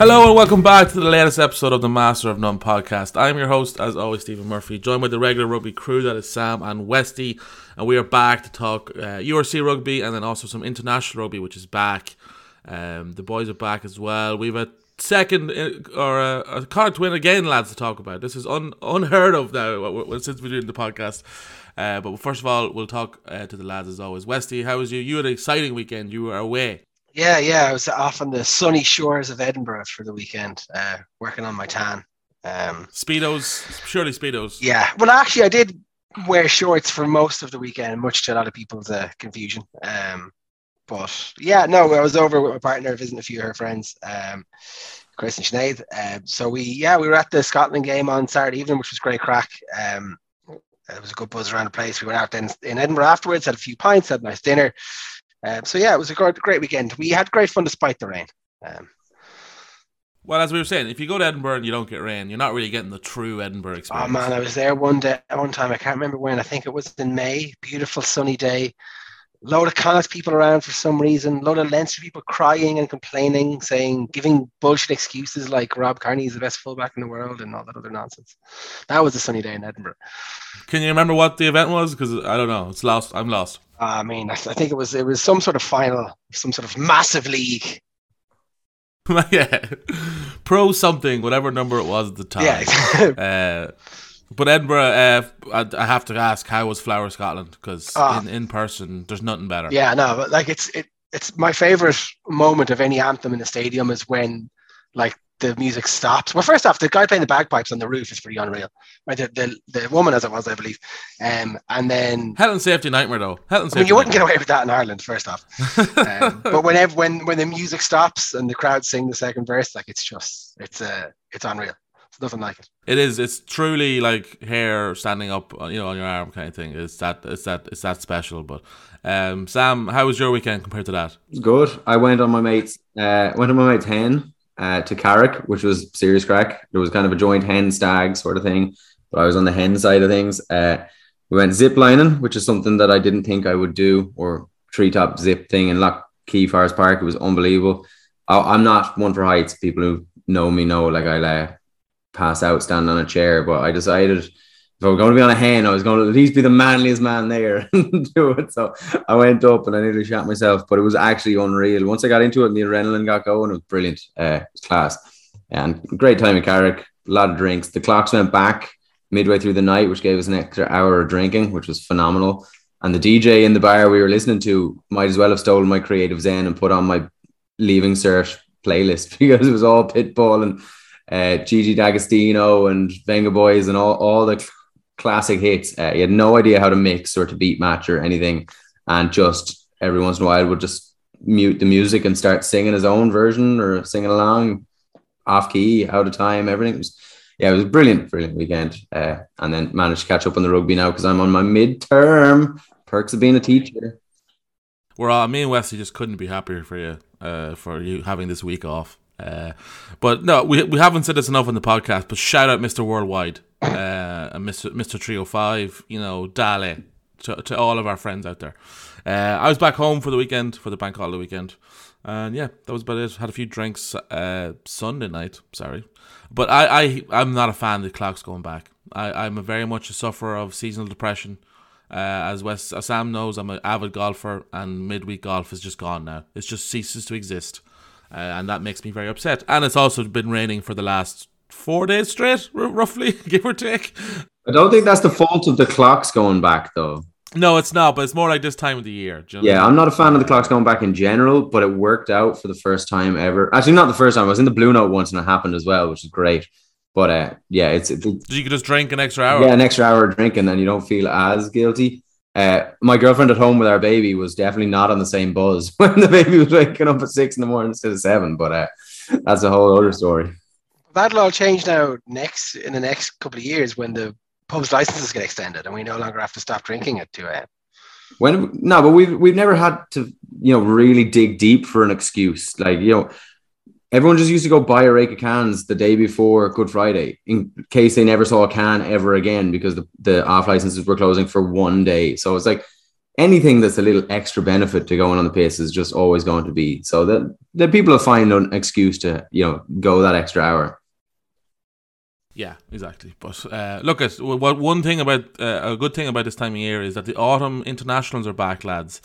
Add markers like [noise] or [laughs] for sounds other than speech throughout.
Hello and welcome back to the latest episode of the Master of None podcast. I'm your host, as always, Stephen Murphy, joined by the regular rugby crew that is Sam and Westy, and we are back to talk uh, URC rugby and then also some international rugby, which is back. Um, the boys are back as well. We've a second uh, or a, a Connacht win again, lads, to talk about. This is un, unheard of now since we're doing the podcast. Uh, but first of all, we'll talk uh, to the lads as always. Westy, how was you? You had an exciting weekend. You were away. Yeah, yeah. I was off on the sunny shores of Edinburgh for the weekend, uh, working on my tan. Um, speedos, surely speedos. Yeah. Well, actually, I did wear shorts for most of the weekend, much to a lot of people's uh, confusion. Um, but yeah, no, I was over with my partner visiting a few of her friends, um, Chris and Sinead. Um, so we, yeah, we were at the Scotland game on Saturday evening, which was great crack. Um, it was a good buzz around the place. We went out then in Edinburgh afterwards, had a few pints, had a nice dinner. Um, so yeah, it was a great, great weekend. We had great fun despite the rain. Um, well, as we were saying, if you go to Edinburgh and you don't get rain, you're not really getting the true Edinburgh experience. Oh man, I was there one day, one time. I can't remember when. I think it was in May. Beautiful sunny day. Load of Connacht people around for some reason. Load of Leinster people crying and complaining, saying, giving bullshit excuses like Rob Kearney is the best fullback in the world and all that other nonsense. That was a sunny day in Edinburgh. Can you remember what the event was? Because I don't know. It's lost. I'm lost. I mean, I, I think it was it was some sort of final, some sort of massive league. [laughs] yeah, pro something, whatever number it was at the time. Yeah. [laughs] uh, but Edinburgh, uh, I, I, have to ask, how was Flower Scotland? Because uh, ah. in, in person, there's nothing better. Yeah, no, but like it's it, it's my favorite moment of any anthem in the stadium is when like the music stops. Well, first off, the guy playing the bagpipes on the roof is pretty unreal. Right, the the, the woman as it was, I believe. Um, and then health and safety nightmare though. Health and safety. I mean, you wouldn't get away with that in Ireland, first off. um, [laughs] but whenever when when the music stops and the crowd sing the second verse, like it's just it's uh it's unreal. It's nothing like it. It is. It's truly like hair standing up, you know, on your arm kind of thing. It's that. It's that. It's that special. But um, Sam, how was your weekend compared to that? It was good. I went on my mate's. Uh, went on my mate's hen uh, to Carrick, which was serious crack. It was kind of a joint hen stag sort of thing, but I was on the hen side of things. Uh, we went zip lining, which is something that I didn't think I would do, or treetop zip thing in Lough Key Forest Park. It was unbelievable. I, am not one for heights. People who know me know like I uh, pass out standing on a chair, but I decided if I was going to be on a hen, I was going to at least be the manliest man there [laughs] and do it. So I went up and I nearly shot myself, but it was actually unreal. Once I got into it and the adrenaline got going, it was brilliant. Uh, it was class. And great time in Carrick, a lot of drinks. The clocks went back midway through the night, which gave us an extra hour of drinking, which was phenomenal. And the DJ in the bar we were listening to might as well have stolen my creative zen and put on my leaving cert playlist [laughs] because it was all Pitbull and uh, Gigi D'Agostino and Venga Boys and all, all the classic hits. Uh, he had no idea how to mix or to beat match or anything, and just every once in a while would just mute the music and start singing his own version or singing along off key, out of time. Everything was, yeah, it was brilliant, brilliant weekend. Uh, and then managed to catch up on the rugby now because I'm on my midterm. Perks of being a teacher. We're me and Wesley just couldn't be happier for you, uh, for you having this week off. Uh, but no, we we haven't said this enough on the podcast. But shout out Mr. Worldwide uh, and Mr. Mr. Trio Five. You know, Dale to, to all of our friends out there. Uh, I was back home for the weekend for the bank holiday weekend, and yeah, that was about it. Had a few drinks uh, Sunday night. Sorry, but I I I'm not a fan of the clocks going back. I I'm a very much a sufferer of seasonal depression. Uh, as West as Sam knows, I'm an avid golfer, and midweek golf is just gone now. It just ceases to exist uh, and that makes me very upset. And it's also been raining for the last four days straight, r- roughly, [laughs] give or take. I don't think that's the fault of the clocks going back, though. No, it's not, but it's more like this time of the year. You know yeah, I'm not a fan of the clocks going back in general, but it worked out for the first time ever. Actually, not the first time. I was in the Blue Note once and it happened as well, which is great. But uh, yeah, it's. It, you could just drink an extra hour. Yeah, an extra hour of drinking, and you don't feel as guilty. Uh, my girlfriend at home with our baby was definitely not on the same buzz [laughs] when the baby was waking up at six in the morning instead of seven. But uh, that's a whole other story. That'll all change now next in the next couple of years when the pub's licenses get extended and we no longer have to stop drinking at two a.m. When no, but we've we've never had to you know really dig deep for an excuse. Like you know, everyone just used to go buy a rake of cans the day before Good Friday in case they never saw a can ever again because the, the off licenses were closing for one day. So it's like anything that's a little extra benefit to going on the pace is just always going to be so that the people will find an excuse to you know go that extra hour. Yeah, exactly. But uh, look at what one thing about uh, a good thing about this time of year is that the autumn internationals are back, lads.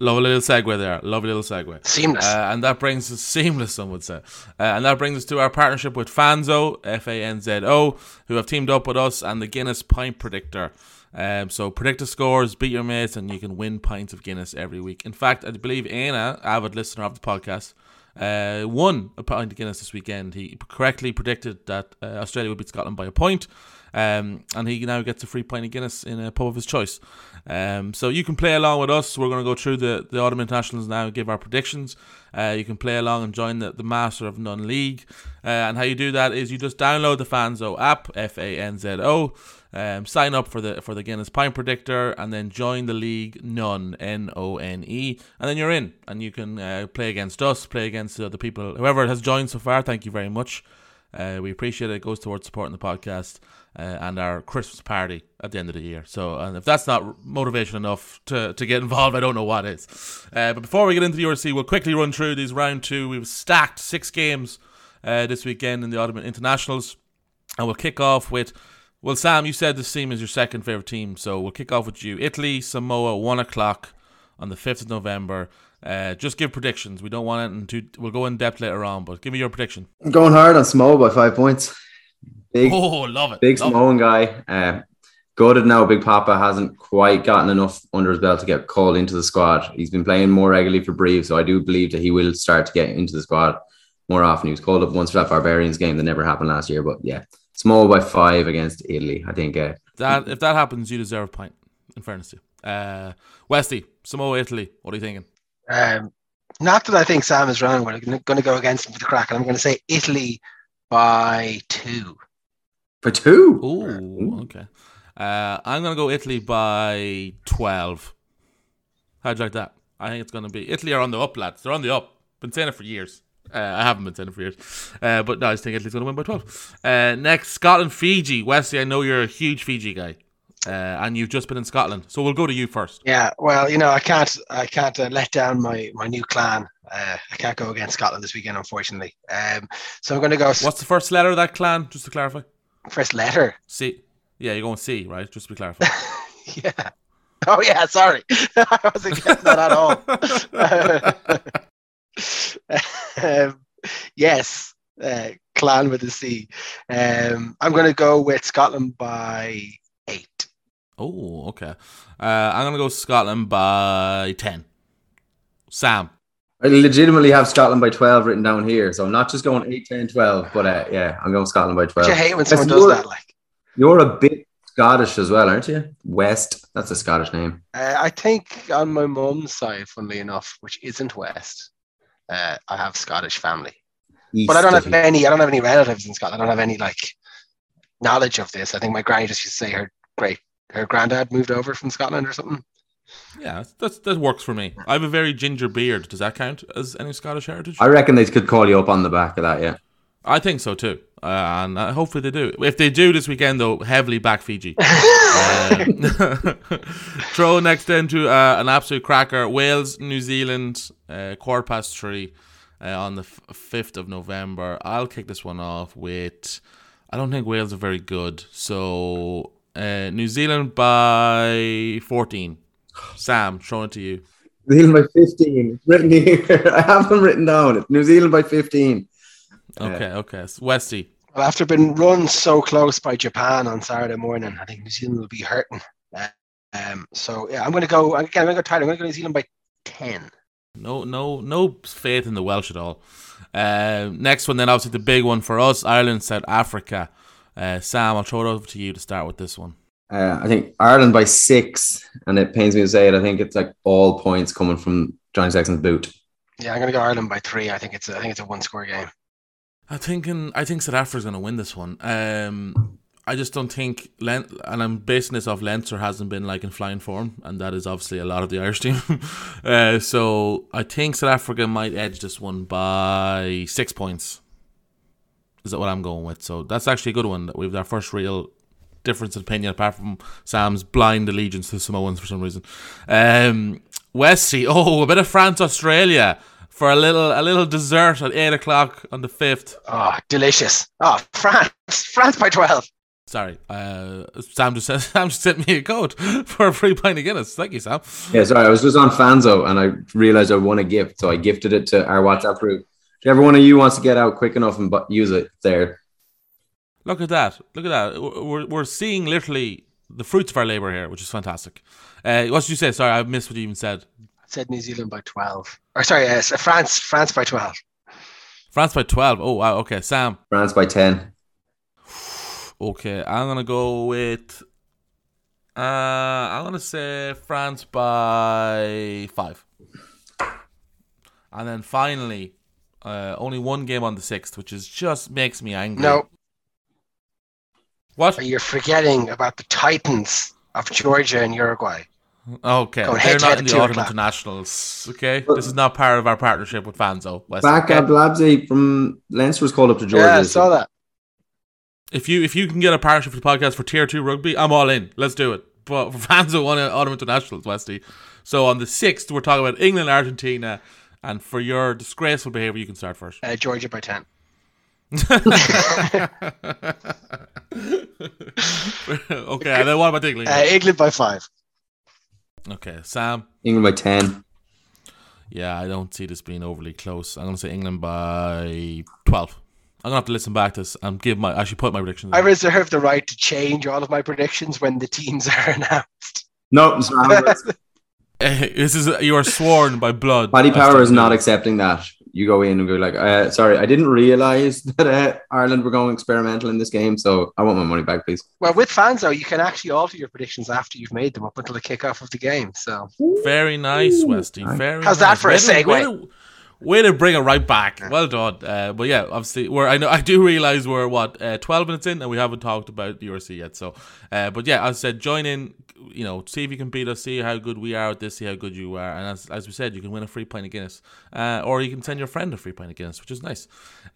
Lovely little segue there. Lovely little segue. Seamless. Uh, and that brings us seamless, some would say. Uh, and that brings us to our partnership with Fanzo, F A N Z O, who have teamed up with us and the Guinness Pint Predictor. Um, so predict the scores, beat your mates, and you can win pints of Guinness every week. In fact, I believe Anna, avid listener of the podcast, uh, won a pint of Guinness this weekend. He correctly predicted that uh, Australia would beat Scotland by a point, um, and he now gets a free pint of Guinness in a pub of his choice. Um, so you can play along with us. We're going to go through the, the Autumn Internationals now and give our predictions. Uh, you can play along and join the, the Master of None League. Uh, and how you do that is you just download the Fanzo app, F A N Z O. Um, sign up for the for the Guinness Pint Predictor, and then join the league. None, N O N E, and then you're in, and you can uh, play against us, play against the people, whoever has joined so far. Thank you very much. Uh, we appreciate it. It goes towards supporting the podcast uh, and our Christmas party at the end of the year. So, and if that's not motivation enough to, to get involved, I don't know what is. Uh, but before we get into the URC, we'll quickly run through these round two. We've stacked six games uh, this weekend in the Autumn Internationals, and we'll kick off with. Well, Sam, you said this team is your second favorite team, so we'll kick off with you. Italy, Samoa, one o'clock on the fifth of November. Uh, just give predictions. We don't want it into. We'll go in depth later on, but give me your prediction. I'm going hard on Samoa by five points. Big, oh, love it. big love Samoan guy. Uh, gutted now. Big Papa hasn't quite gotten enough under his belt to get called into the squad. He's been playing more regularly for Brive, so I do believe that he will start to get into the squad more often. He was called up once for that Barbarians game that never happened last year, but yeah, Samoa by five against Italy. I think. Uh, That if that happens, you deserve a point. In fairness to you, uh, Westy, Samoa, Italy. What are you thinking? Um, not that I think Sam is wrong, but I'm going to go against him for the crack, and I'm going to say Italy by two. for two. Ooh, okay. Uh, I'm gonna go Italy by twelve. How'd you like that? I think it's gonna be Italy are on the up, lads. They're on the up. Been saying it for years. Uh, I haven't been saying it for years, uh, but no, I just think Italy's gonna win by twelve. Uh, next, Scotland, Fiji. Wesley, I know you're a huge Fiji guy, uh, and you've just been in Scotland, so we'll go to you first. Yeah, well, you know, I can't, I can't uh, let down my my new clan. Uh, I can't go against Scotland this weekend, unfortunately. Um, so I'm going to go s- What's the first letter of that clan? Just to clarify. first letter. C. Yeah, you're going C, right? Just to be clarified. [laughs] yeah. Oh yeah, sorry, [laughs] I wasn't getting that at all. [laughs] um, yes, uh, clan with a C. Um, I'm going to go with Scotland by eight. oh, okay. Uh, I'm gonna go Scotland by ten. Sam. I legitimately have Scotland by 12 written down here. So I'm not just going 8, 10, 12, but uh, yeah, I'm going Scotland by 12. But you hate when someone does that. Like, You're a bit Scottish as well, aren't you? West. That's a Scottish name. uh, I think on my mum's side, funnily enough, which isn't West, uh, I have Scottish family. East But I don't have any. I don't have any relatives in Scotland. I don't have any like knowledge of this. I think my granny just used to say her great her granddad moved over from Scotland or something. Yeah, that's that works for me. I have a very ginger beard. Does that count as any Scottish heritage? I reckon they could call you up on the back of that, yeah. I think so too, uh, and uh, hopefully they do. If they do this weekend, though, heavily back Fiji. [laughs] uh, [laughs] throw next into uh, an absolute cracker: Wales, New Zealand, uh, quarter past three uh, on the fifth of November. I'll kick this one off with. I don't think Wales are very good, so uh, New Zealand by fourteen. Sam, throwing it to you. New Zealand by 15. It's written here. [laughs] I have them written down. It's New Zealand by 15. Okay, okay. So Westy. Well, after being run so close by Japan on Saturday morning, I think New Zealand will be hurting. Uh, um, so yeah, I'm going to go. Again, I'm going to go tight. I'm going to go New Zealand by ten. No, no, no faith in the Welsh at all. Uh, next one, then obviously the big one for us: Ireland, South Africa. Uh, Sam, I'll throw it over to you to start with this one. Uh, I think Ireland by six, and it pains me to say it. I think it's like all points coming from Johnny Sexton's boot. Yeah, I'm going to go Ireland by three. I think it's a, I think it's a one score game. I think, thinking, I think South Africa's going to win this one. Um, I just don't think, Len- and I'm basing this off Leinster hasn't been like in flying form, and that is obviously a lot of the Irish team. [laughs] uh, so I think South Africa might edge this one by six points. Is that what I'm going with? So that's actually a good one. We've our first real difference in opinion apart from Sam's blind allegiance to the Samoans for some reason. Um, Westy, [laughs] oh, a bit of France Australia for a little a little dessert at eight o'clock on the fifth. Oh, delicious. Oh, France, France by 12. Sorry, uh, Sam just said, [laughs] Sam just sent me a code [laughs] for a free pint of Guinness. Thank you, Sam. Yeah, sorry, I was just on Fanzo and I realized I won a gift, so I gifted it to our WhatsApp group. Whichever one of you wants to get out quick enough and bu- use it, there. Look at that! Look at that! We're we're seeing literally the fruits of our labor here, which is fantastic. Uh, what did you say? Sorry, I missed what you even said. I said New Zealand by 12. Or sorry, uh, France, France by 12. France by twelve. Oh wow. Okay, Sam. France by 10. Okay, I'm gonna go with. Uh, I'm gonna say France by five, and then finally, uh, only one game on the sixth, which is just makes me angry. No, What? you're forgetting about the Titans of Georgia and Uruguay. Okay, Going they're not in the autumn o'clock. internationals. Okay, this is not part of our partnership with Fanzo. West. Back okay? up Labsy from Leinster was called up to Georgia. Yeah, I saw that. If you if you can get a partnership for the podcast for tier two rugby, I'm all in. Let's do it. But for [laughs] fans of one autumn internationals, Westy. So on the sixth, we're talking about England, Argentina, and for your disgraceful behaviour, you can start first. Uh, Georgia by 10. [laughs] okay, and then what about England? Uh, England by 5. Okay, Sam. England by 10. Yeah, I don't see this being overly close. I'm going to say England by twelve. I'm going to have to listen back to this and give my actually put my predictions. I in. reserve the right to change all of my predictions when the teams [laughs] are announced. No, sorry. [laughs] this is you are sworn by blood. Paddy I Power still is do not this. accepting that. You go in and go like, uh, sorry, I didn't realize [laughs] that uh, Ireland were going experimental in this game, so I want my money back, please. Well, with fans though, you can actually alter your predictions after you've made them up until the kickoff of the game. So Very nice, Ooh, Westy. Very. How's that for a Way to- segue? Way to, way to bring it right back. Well done. Uh, but yeah, obviously, we're. I know. I do realize we're what uh, twelve minutes in, and we haven't talked about the URC yet. So, uh, but yeah, as I said, join in. You know, see if you can beat us. See how good we are at this. See how good you are. And as, as we said, you can win a free pint of Guinness, uh, or you can send your friend a free pint of Guinness, which is nice.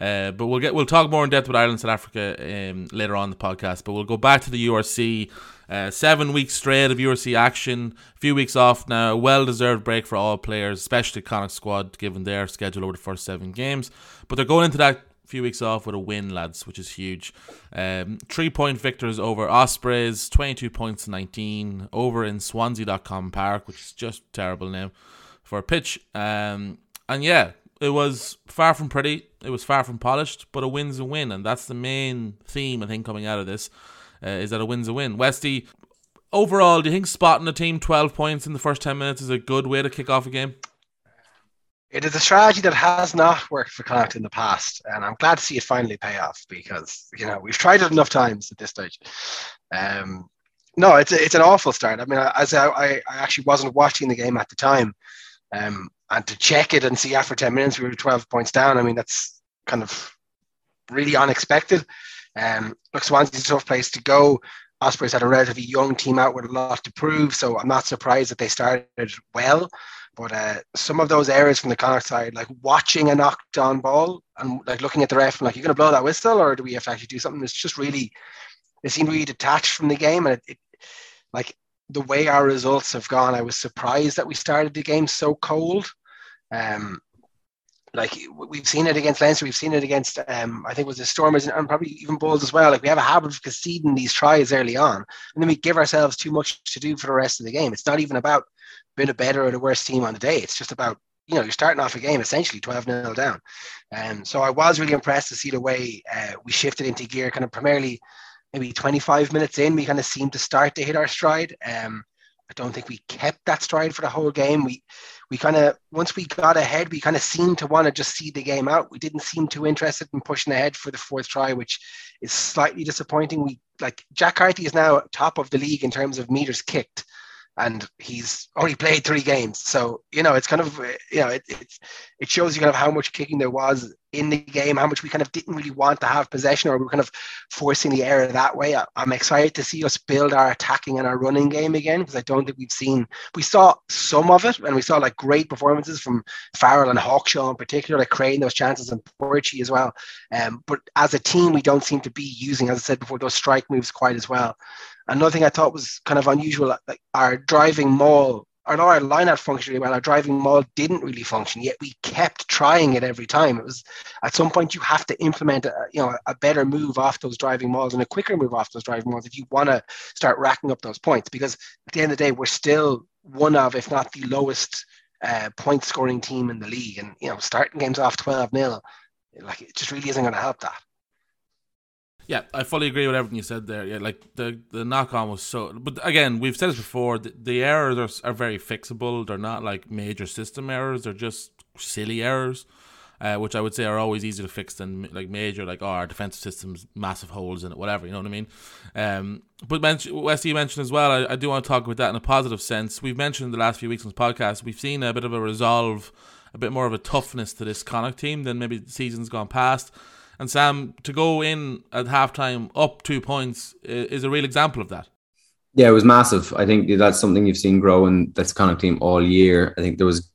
Uh, but we'll get we'll talk more in depth with Ireland, South Africa um, later on in the podcast. But we'll go back to the URC. Uh, seven weeks straight of URC action. A few weeks off now. Well deserved break for all players, especially Connacht squad, given their schedule over the first seven games. But they're going into that few weeks off with a win, lads, which is huge. Um, three point victors over Ospreys, 22 points to 19, over in Swansea.com Park, which is just terrible now for a pitch. Um, and yeah, it was far from pretty. It was far from polished, but a win's a win, and that's the main theme I think coming out of this uh, is that a win's a win. Westy, overall, do you think spotting a team twelve points in the first ten minutes is a good way to kick off a game? it is a strategy that has not worked for Connacht in the past, and I'm glad to see it finally pay off because you know we've tried it enough times at this stage. Um, no, it's it's an awful start. I mean, as I, I I actually wasn't watching the game at the time, um, and to check it and see after ten minutes we were 12 points down. I mean, that's kind of really unexpected. Um, look, Swansea's a tough place to go. Ospreys had a relatively young team out with a lot to prove, so I'm not surprised that they started well. But uh, some of those areas from the Connacht side, like watching a knocked on ball and like looking at the ref and like, you're going to blow that whistle or do we have to actually do something? It's just really, they seem really detached from the game. And it, it, like the way our results have gone, I was surprised that we started the game so cold. Um, like we've seen it against Leinster, we've seen it against, um, I think it was the Stormers and probably even Bulls as well. Like we have a habit of conceding these tries early on, and then we give ourselves too much to do for the rest of the game. It's not even about being a better or the worst team on the day. It's just about you know you're starting off a game essentially 12 0 down. And um, so I was really impressed to see the way uh, we shifted into gear, kind of primarily maybe 25 minutes in, we kind of seemed to start to hit our stride. Um, I don't think we kept that stride for the whole game. We we kind of once we got ahead, we kind of seemed to want to just see the game out. We didn't seem too interested in pushing ahead for the fourth try, which is slightly disappointing. We like Jack Carty is now top of the league in terms of meters kicked, and he's only played three games. So you know it's kind of you know it it, it shows you kind of how much kicking there was in the game, how much we kind of didn't really want to have possession, or we are kind of forcing the error that way. I, am excited to see us build our attacking and our running game again because I don't think we've seen. We saw some of it, and we saw like great performances from Farrell and Hawkshaw in particular, like creating those chances and Porchy as well. Um, but as a team, we don't seem to be using, as I said before, those strike moves quite as well. Another thing I thought was kind of unusual, like our driving maul our, our line out functioned really well. Our driving maul didn't really function, yet we kept trying it every time. It was at some point you have to implement a, you know a better move off those driving mauls and a quicker move off those driving mauls if you want to start racking up those points. Because at the end of the day, we're still one of, if not the lowest uh, point scoring team in the league, and you know starting games off twelve 0 like it just really isn't going to help that. Yeah, I fully agree with everything you said there. Yeah, like the the knock on was so. But again, we've said this before. The, the errors are, are very fixable. They're not like major system errors. They're just silly errors, uh, which I would say are always easier to fix than like major, like oh, our defensive system's massive holes in it, whatever. You know what I mean? Um, but mention, Westy you mentioned as well. I, I do want to talk about that in a positive sense. We've mentioned the last few weeks on this podcast. We've seen a bit of a resolve, a bit more of a toughness to this Connacht team than maybe the season's gone past. And Sam, to go in at halftime up two points is a real example of that. Yeah, it was massive. I think that's something you've seen grow in this Connacht team all year. I think there was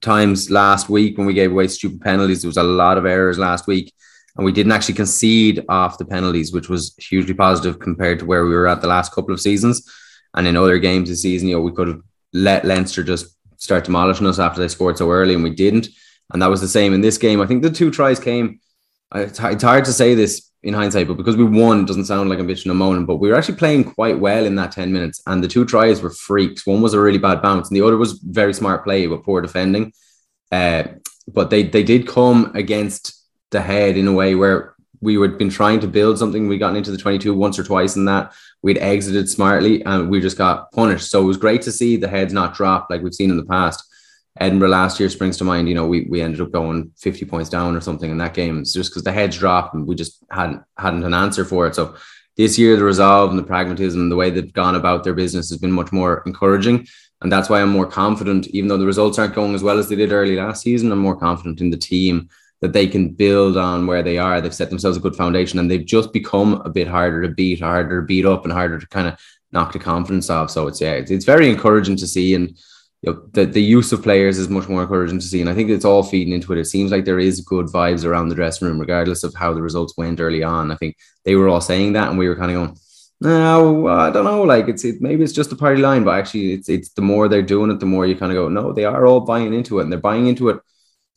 times last week when we gave away stupid penalties. There was a lot of errors last week, and we didn't actually concede off the penalties, which was hugely positive compared to where we were at the last couple of seasons. And in other games this season, you know, we could have let Leinster just start demolishing us after they scored so early, and we didn't. And that was the same in this game. I think the two tries came it's hard to say this in hindsight, but because we won, doesn't sound like I'm bitching and moaning. But we were actually playing quite well in that 10 minutes. And the two tries were freaks. One was a really bad bounce, and the other was very smart play, but poor defending. Uh, but they they did come against the head in a way where we had been trying to build something. We got into the 22 once or twice in that. We'd exited smartly and we just got punished. So it was great to see the heads not drop like we've seen in the past. Edinburgh last year springs to mind. You know, we, we ended up going 50 points down or something in that game. It's just because the heads dropped and we just hadn't hadn't an answer for it. So this year, the resolve and the pragmatism, and the way they've gone about their business has been much more encouraging. And that's why I'm more confident, even though the results aren't going as well as they did early last season, I'm more confident in the team that they can build on where they are. They've set themselves a good foundation and they've just become a bit harder to beat, harder to beat up, and harder to kind of knock the confidence off. So it's yeah, it's, it's very encouraging to see. And you know, the, the use of players is much more encouraging to see. And I think it's all feeding into it. It seems like there is good vibes around the dressing room, regardless of how the results went early on. I think they were all saying that, and we were kind of going, no, I don't know. Like it's it, maybe it's just a party line, but actually, it's it's the more they're doing it, the more you kind of go, no, they are all buying into it, and they're buying into it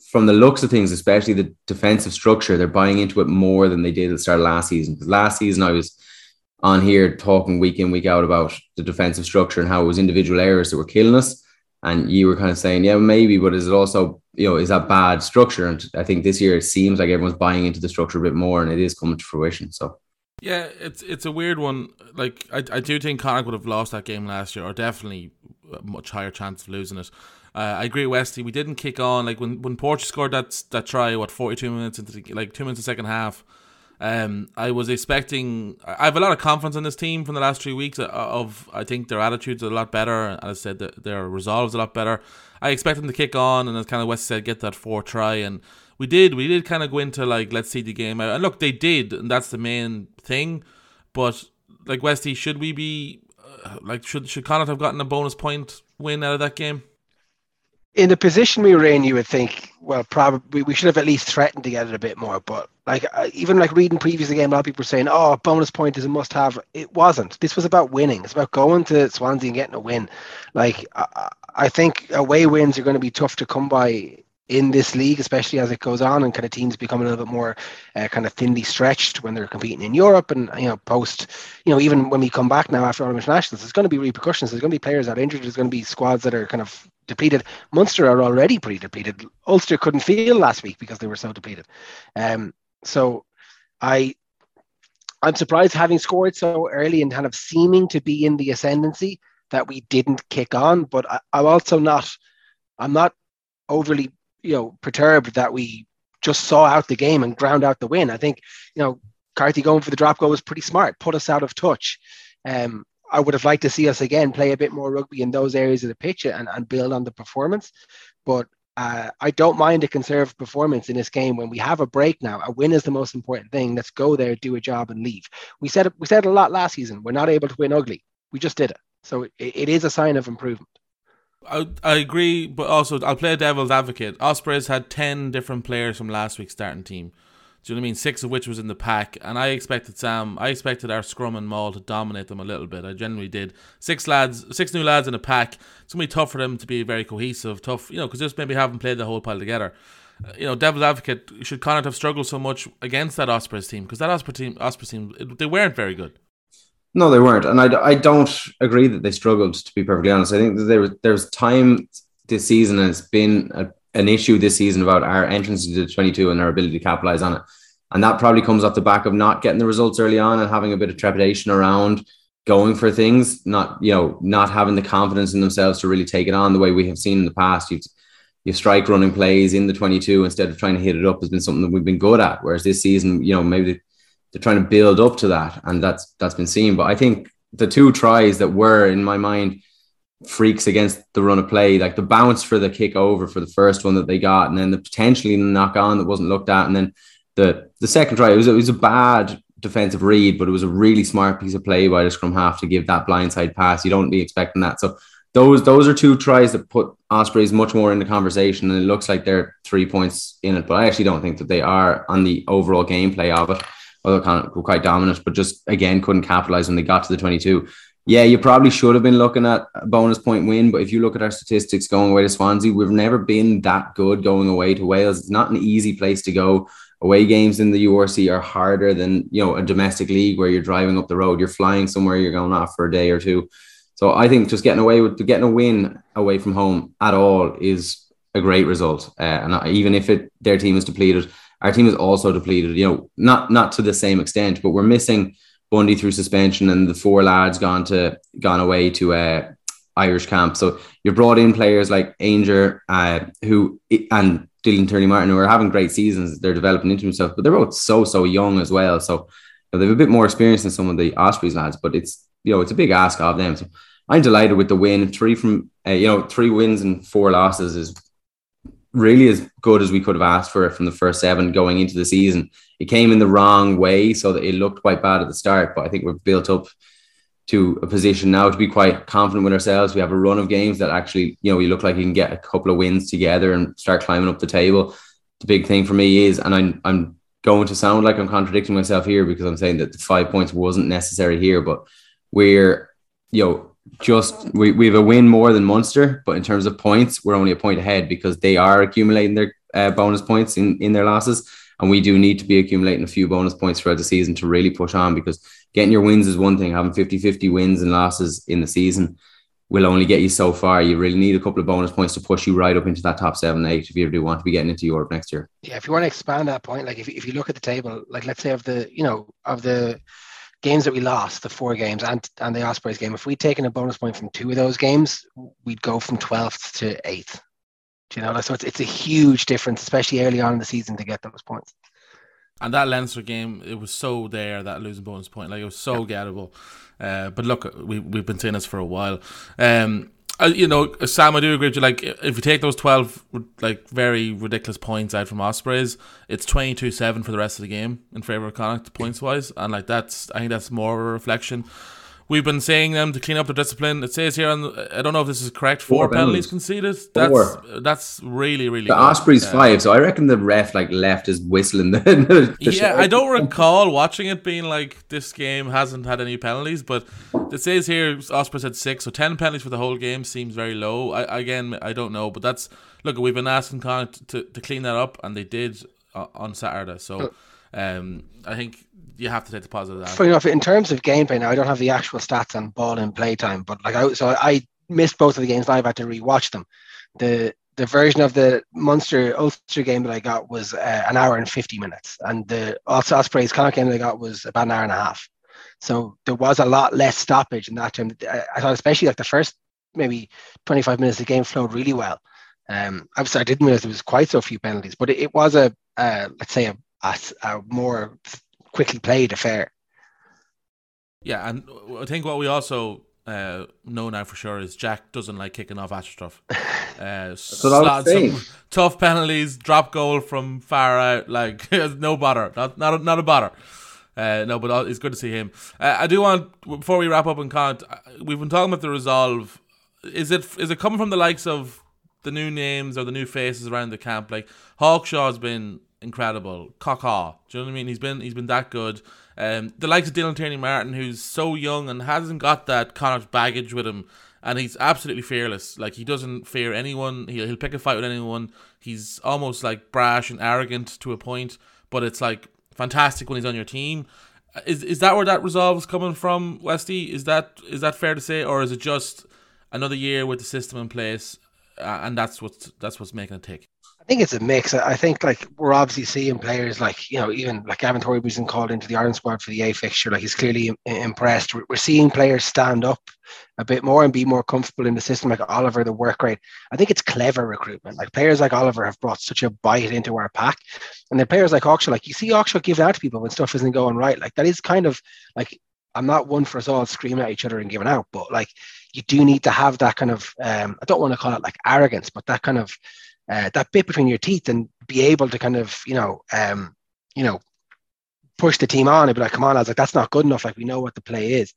from the looks of things, especially the defensive structure. They're buying into it more than they did at the start of last season. Because last season, I was on here talking week in week out about the defensive structure and how it was individual errors that were killing us and you were kind of saying, yeah, maybe, but is it also, you know, is that bad structure? And I think this year it seems like everyone's buying into the structure a bit more, and it is coming to fruition. So. Yeah, it's it's a weird one. Like I, I do think Connacht would have lost that game last year, or definitely a much higher chance of losing it. Uh, I agree, Westy. We didn't kick on like when when Portugal scored that that try. What forty two minutes into the, like two minutes of second half. Um, I was expecting. I have a lot of confidence in this team from the last three weeks. Uh, of I think their attitudes are a lot better. I said, their resolves a lot better. I expect them to kick on, and as kind of West said, get that four try, and we did. We did kind of go into like let's see the game and look, they did, and that's the main thing. But like Westy, should we be uh, like should should Connacht have gotten a bonus point win out of that game? In the position we were in, you would think, well, probably we should have at least threatened to get it a bit more. But like uh, even like reading previous game, a lot of people were saying, "Oh, bonus point is a must-have." It wasn't. This was about winning. It's about going to Swansea and getting a win. Like I, I think away wins are going to be tough to come by in this league, especially as it goes on and kind of teams become a little bit more uh, kind of thinly stretched when they're competing in Europe and you know post you know even when we come back now after all internationals, there's going to be repercussions. There's going to be players that are injured. There's going to be squads that are kind of depleted. Munster are already pretty depleted. Ulster couldn't feel last week because they were so depleted. Um, so I I'm surprised having scored so early and kind of seeming to be in the ascendancy that we didn't kick on. But I, I'm also not I'm not overly you know perturbed that we just saw out the game and ground out the win. I think you know Carty going for the drop goal was pretty smart, put us out of touch. Um, I would have liked to see us again play a bit more rugby in those areas of the pitch and, and build on the performance. But uh, I don't mind a conservative performance in this game when we have a break now. A win is the most important thing. Let's go there, do a job, and leave. We said we said a lot last season. We're not able to win ugly. We just did it. So it, it is a sign of improvement. I, I agree, but also I'll play a devil's advocate. Ospreys had ten different players from last week's starting team. Do you know what I mean? Six of which was in the pack, and I expected Sam. I expected our scrum and maul to dominate them a little bit. I generally did. Six lads, six new lads in a pack. It's gonna be tough for them to be very cohesive. Tough, you know, because just maybe haven't played the whole pile together. Uh, you know, Devil's Advocate should Connacht have struggled so much against that Ospreys team because that Ospreys team, Ospreys team, it, they weren't very good. No, they weren't, and I, I don't agree that they struggled. To be perfectly honest, I think that there was there's time this season it's been a, an issue this season about our entrance into the 22 and our ability to capitalize on it. And that probably comes off the back of not getting the results early on and having a bit of trepidation around going for things, not, you know, not having the confidence in themselves to really take it on the way we have seen in the past. You've, you strike running plays in the 22 instead of trying to hit it up has been something that we've been good at. Whereas this season, you know, maybe they're trying to build up to that. And that's, that's been seen. But I think the two tries that were in my mind, freaks against the run of play, like the bounce for the kick over for the first one that they got, and then the potentially knock on that wasn't looked at, and then the the second try, it was it was a bad defensive read, but it was a really smart piece of play by the scrum half to give that blindside pass. You don't be expecting that. So those those are two tries that put Ospreys much more in the conversation, and it looks like they're three points in it. But I actually don't think that they are on the overall gameplay of it. Although quite dominant, but just again couldn't capitalize when they got to the 22 yeah, you probably should have been looking at a bonus point win. But if you look at our statistics going away to Swansea, we've never been that good going away to Wales. It's not an easy place to go. Away games in the URC are harder than you know a domestic league where you're driving up the road. You're flying somewhere. You're going off for a day or two. So I think just getting away with getting a win away from home at all is a great result. Uh, and even if it their team is depleted, our team is also depleted. You know, not not to the same extent, but we're missing Bundee through suspension, and the four lads gone to gone away to uh, Irish camp. So you've brought in players like Aungier, uh, who and Dylan Tierney Martin, who are having great seasons. They're developing into themselves, but they're both so so young as well. So they have a bit more experience than some of the Ospreys lads, but it's you know it's a big ask of them. So I'm delighted with the win. Three from uh, you know three wins and four losses is really as good as we could have asked for it from the first seven going into the season. It came in the wrong way, so that it looked quite bad at the start. But I think we've built up to a position now to be quite confident with ourselves. We have a run of games that actually, you know, we look like you can get a couple of wins together and start climbing up the table. The big thing for me is, and I'm I'm going to sound like I'm contradicting myself here because I'm saying that the five points wasn't necessary here, but we're you know just we, we have a win more than Munster, but in terms of points, we're only a point ahead because they are accumulating their uh, bonus points in, in their losses. And we do need to be accumulating a few bonus points throughout the season to really push on because getting your wins is one thing. Having 50 50 wins and losses in the season will only get you so far. You really need a couple of bonus points to push you right up into that top seven, eight if you do want to be getting into Europe next year. Yeah, if you want to expand that point, like if, if you look at the table, like let's say of the, you know, of the games that we lost, the four games and and the Ospreys game, if we'd taken a bonus point from two of those games, we'd go from 12th to 8th. Do you know, so it's, it's a huge difference, especially early on in the season to get those points. And that Leinster game, it was so there that losing bonus point, like it was so yeah. gettable. Uh, but look, we we've been saying this for a while. Um, uh, you know, Sam, I do agree with you. Like, if you take those twelve like very ridiculous points out from Ospreys, it's twenty two seven for the rest of the game in favor of Connacht points wise, and like that's I think that's more of a reflection We've been saying them to clean up the discipline. It says here, on the, I don't know if this is correct. Four, four penalties conceded. That's four. that's really really. The good. Ospreys five, so I reckon the ref like left his whistling. The, [laughs] the yeah, show. I don't recall watching it being like this game hasn't had any penalties, but it says here Ospreys had six, so ten penalties for the whole game seems very low. I, again, I don't know, but that's look. We've been asking Connacht to, to clean that up, and they did uh, on Saturday. So, um, I think you have to take the positive. Fair enough. In terms of gameplay, now I don't have the actual stats on ball and play time, but like I so I missed both of the games. live. I've had to rewatch them. The the version of the Munster Ulster game that I got was uh, an hour and 50 minutes. And the Ospreys Connacht game that I got was about an hour and a half. So there was a lot less stoppage in that time. I thought especially like the first maybe 25 minutes the game flowed really well. Um, obviously I didn't realize there was quite so few penalties, but it, it was a, uh, let's say a, a, a more quickly played affair. Yeah, and I think what we also uh, know now for sure is Jack doesn't like kicking off Astroturf. [laughs] Uh, what I was some tough penalties, drop goal from far out, like [laughs] no bother, not not a, not a bother. Uh, no, but it's good to see him. Uh, I do want before we wrap up and comment, uh, we've been talking about the resolve. Is it is it coming from the likes of the new names or the new faces around the camp? Like Hawkshaw's been incredible. Caca, do you know what I mean? He's been he's been that good. Um, the likes of Dylan Tierney Martin, who's so young and hasn't got that Connacht baggage with him, and he's absolutely fearless. Like he doesn't fear anyone. He'll, he'll pick a fight with anyone. He's almost like brash and arrogant to a point, but it's like fantastic when he's on your team. Is is that where that resolve is coming from, Westy? Is that is that fair to say, or is it just another year with the system in place, uh, and that's what's that's what's making it tick? I think it's a mix. I think like we're obviously seeing players like you know even like Gavin Thornbury's been called into the Ireland squad for the A fixture. Like he's clearly impressed. We're seeing players stand up a bit more and be more comfortable in the system. Like Oliver, the work rate. I think it's clever recruitment. Like players like Oliver have brought such a bite into our pack, and then players like Oxford, like you see Oxford give out to people when stuff isn't going right. Like that is kind of like I'm not one for us all screaming at each other and giving out, but like you do need to have that kind of um, I don't want to call it like arrogance, but that kind of uh, that bit between your teeth and be able to kind of you know um, you know push the team on and be like, come on, I was like, that's not good enough. Like we know what the play is.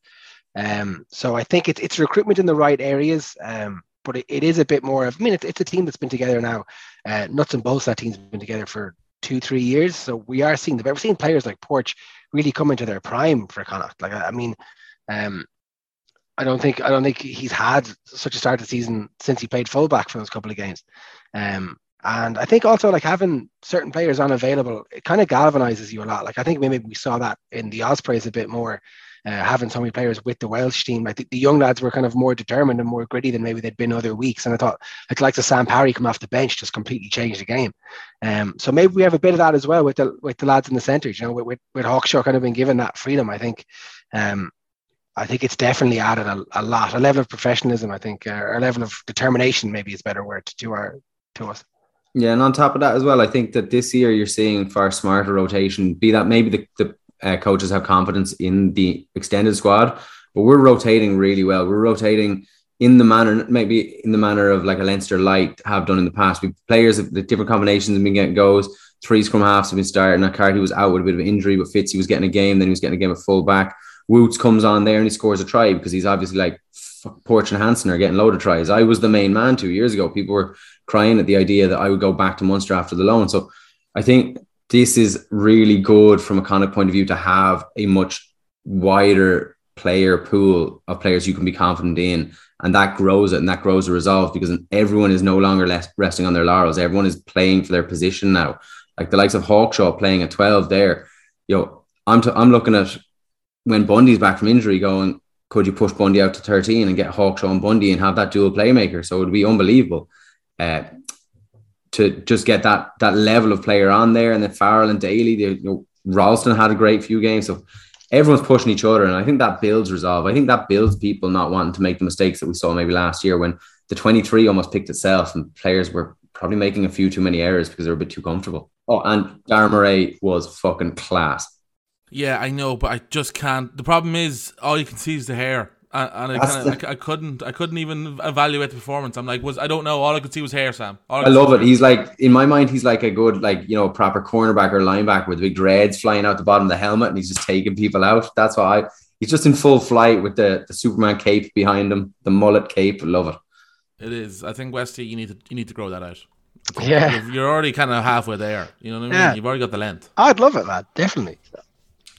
Um, so I think it's it's recruitment in the right areas. Um, but it, it is a bit more of I mean it's, it's a team that's been together now. Uh, nuts and bolts that team's been together for two, three years. So we are seeing we're seeing players like Porch really come into their prime for Connacht. Like I, I mean, um, I don't think I don't think he's had such a start to the season since he played fullback for those couple of games. Um, and I think also like having certain players unavailable, it kind of galvanizes you a lot. Like I think maybe we saw that in the Ospreys a bit more, uh, having so many players with the Welsh team. Like the, the young lads were kind of more determined and more gritty than maybe they'd been other weeks. And I thought like like the Sam Parry come off the bench just completely changed the game. Um, so maybe we have a bit of that as well with the with the lads in the centres. You know, with with, with Hawkshaw kind of been given that freedom. I think. Um, I think it's definitely added a, a lot, a level of professionalism. I think, uh, or a level of determination, maybe is a better word to our to us. Yeah, and on top of that as well, I think that this year you're seeing far smarter rotation. Be that maybe the, the uh, coaches have confidence in the extended squad, but we're rotating really well. We're rotating in the manner, maybe in the manner of like a Leinster light have done in the past. We players of the different combinations have been getting goes. Three scrum halves have been starting. Carty was out with a bit of injury, but Fitzy was getting a game. Then he was getting a game at full back. Woots comes on there and he scores a try because he's obviously like Porch and Hansen are getting load of tries. I was the main man two years ago. People were crying at the idea that I would go back to Munster after the loan. So I think this is really good from a Connacht point of view to have a much wider player pool of players you can be confident in. And that grows it and that grows the resolve because everyone is no longer less resting on their laurels. Everyone is playing for their position now. Like the likes of Hawkshaw playing at 12 there. You know, I'm, t- I'm looking at when Bundee's back from injury going, could you push Bundee out to 13 and get Hawkshaw and Bundee and have that dual playmaker? So it would be unbelievable uh, to just get that that level of player on there. And then Farrell and Daly, they, you know, Ralston had a great few games. So everyone's pushing each other. And I think that builds resolve. I think that builds people not wanting to make the mistakes that we saw maybe last year when the 23 almost picked itself and players were probably making a few too many errors because they were a bit too comfortable. Oh, and Darragh Murray was fucking class. Yeah, I know, but I just can't. The problem is, all you can see is the hair, and, and I, kinda, I, I couldn't, I couldn't even evaluate the performance. I'm like, was I don't know. All I could see was hair, Sam. All I could love see it. He's like in my mind, he's like a good, like you know, proper cornerback or linebacker with big dreads flying out the bottom of the helmet, and he's just taking people out. That's why I. He's just in full flight with the, the Superman cape behind him, the mullet cape. I love it. It is. I think Westy, you need to, you need to grow that out. Yeah, You're- You're already kind of halfway there. You know what I mean? Yeah. You've already got the length. I'd love it, lad. Definitely.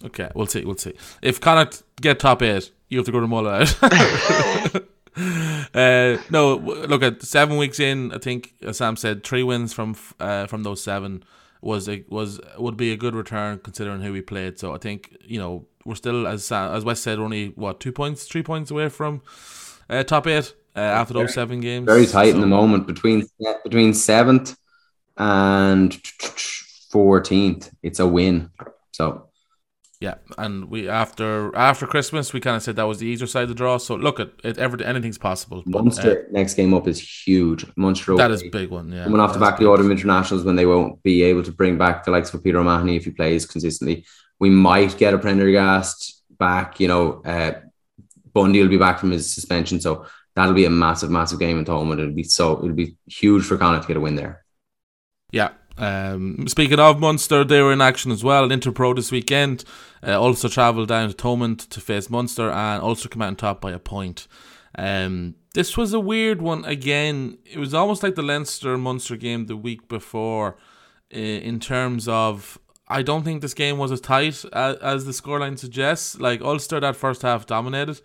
Okay, we'll see. We'll see. If Connacht get top eight, you have to go to mullet out. [laughs] uh, no, look at seven weeks in. I think as Sam said three wins from uh, from those seven was a, was would be a good return considering who we played. So I think you know we're still as Sam, as West said only what two points, three points away from uh, top eight uh, after those seven games. Very tight in the moment between between seventh and fourteenth. It's a win. So Yeah, and we after after Christmas we kind of said that was the easier side of the draw. So look at it, every anything's possible. But, uh, next game up is huge. Munster that is away. a big one. Yeah, coming off the back of the autumn internationals when they won't be able to bring back the likes of Peter O'Mahony if he plays consistently. We might get a Prendergast back, you know, uh, Bundee will be back from his suspension, so that'll be a massive, massive game in Thomond. It'll be so it'll be huge for Connacht to get a win there. Yeah. Um, speaking of Munster, they were in action as well. Interpro this weekend. Uh, also travelled down to Thomond to face Munster and also come out on top by a point. Um, this was a weird one again. It was almost like the Leinster Munster game the week before, in terms of I don't think this game was as tight as, as the scoreline suggests. Like Ulster that first half dominated.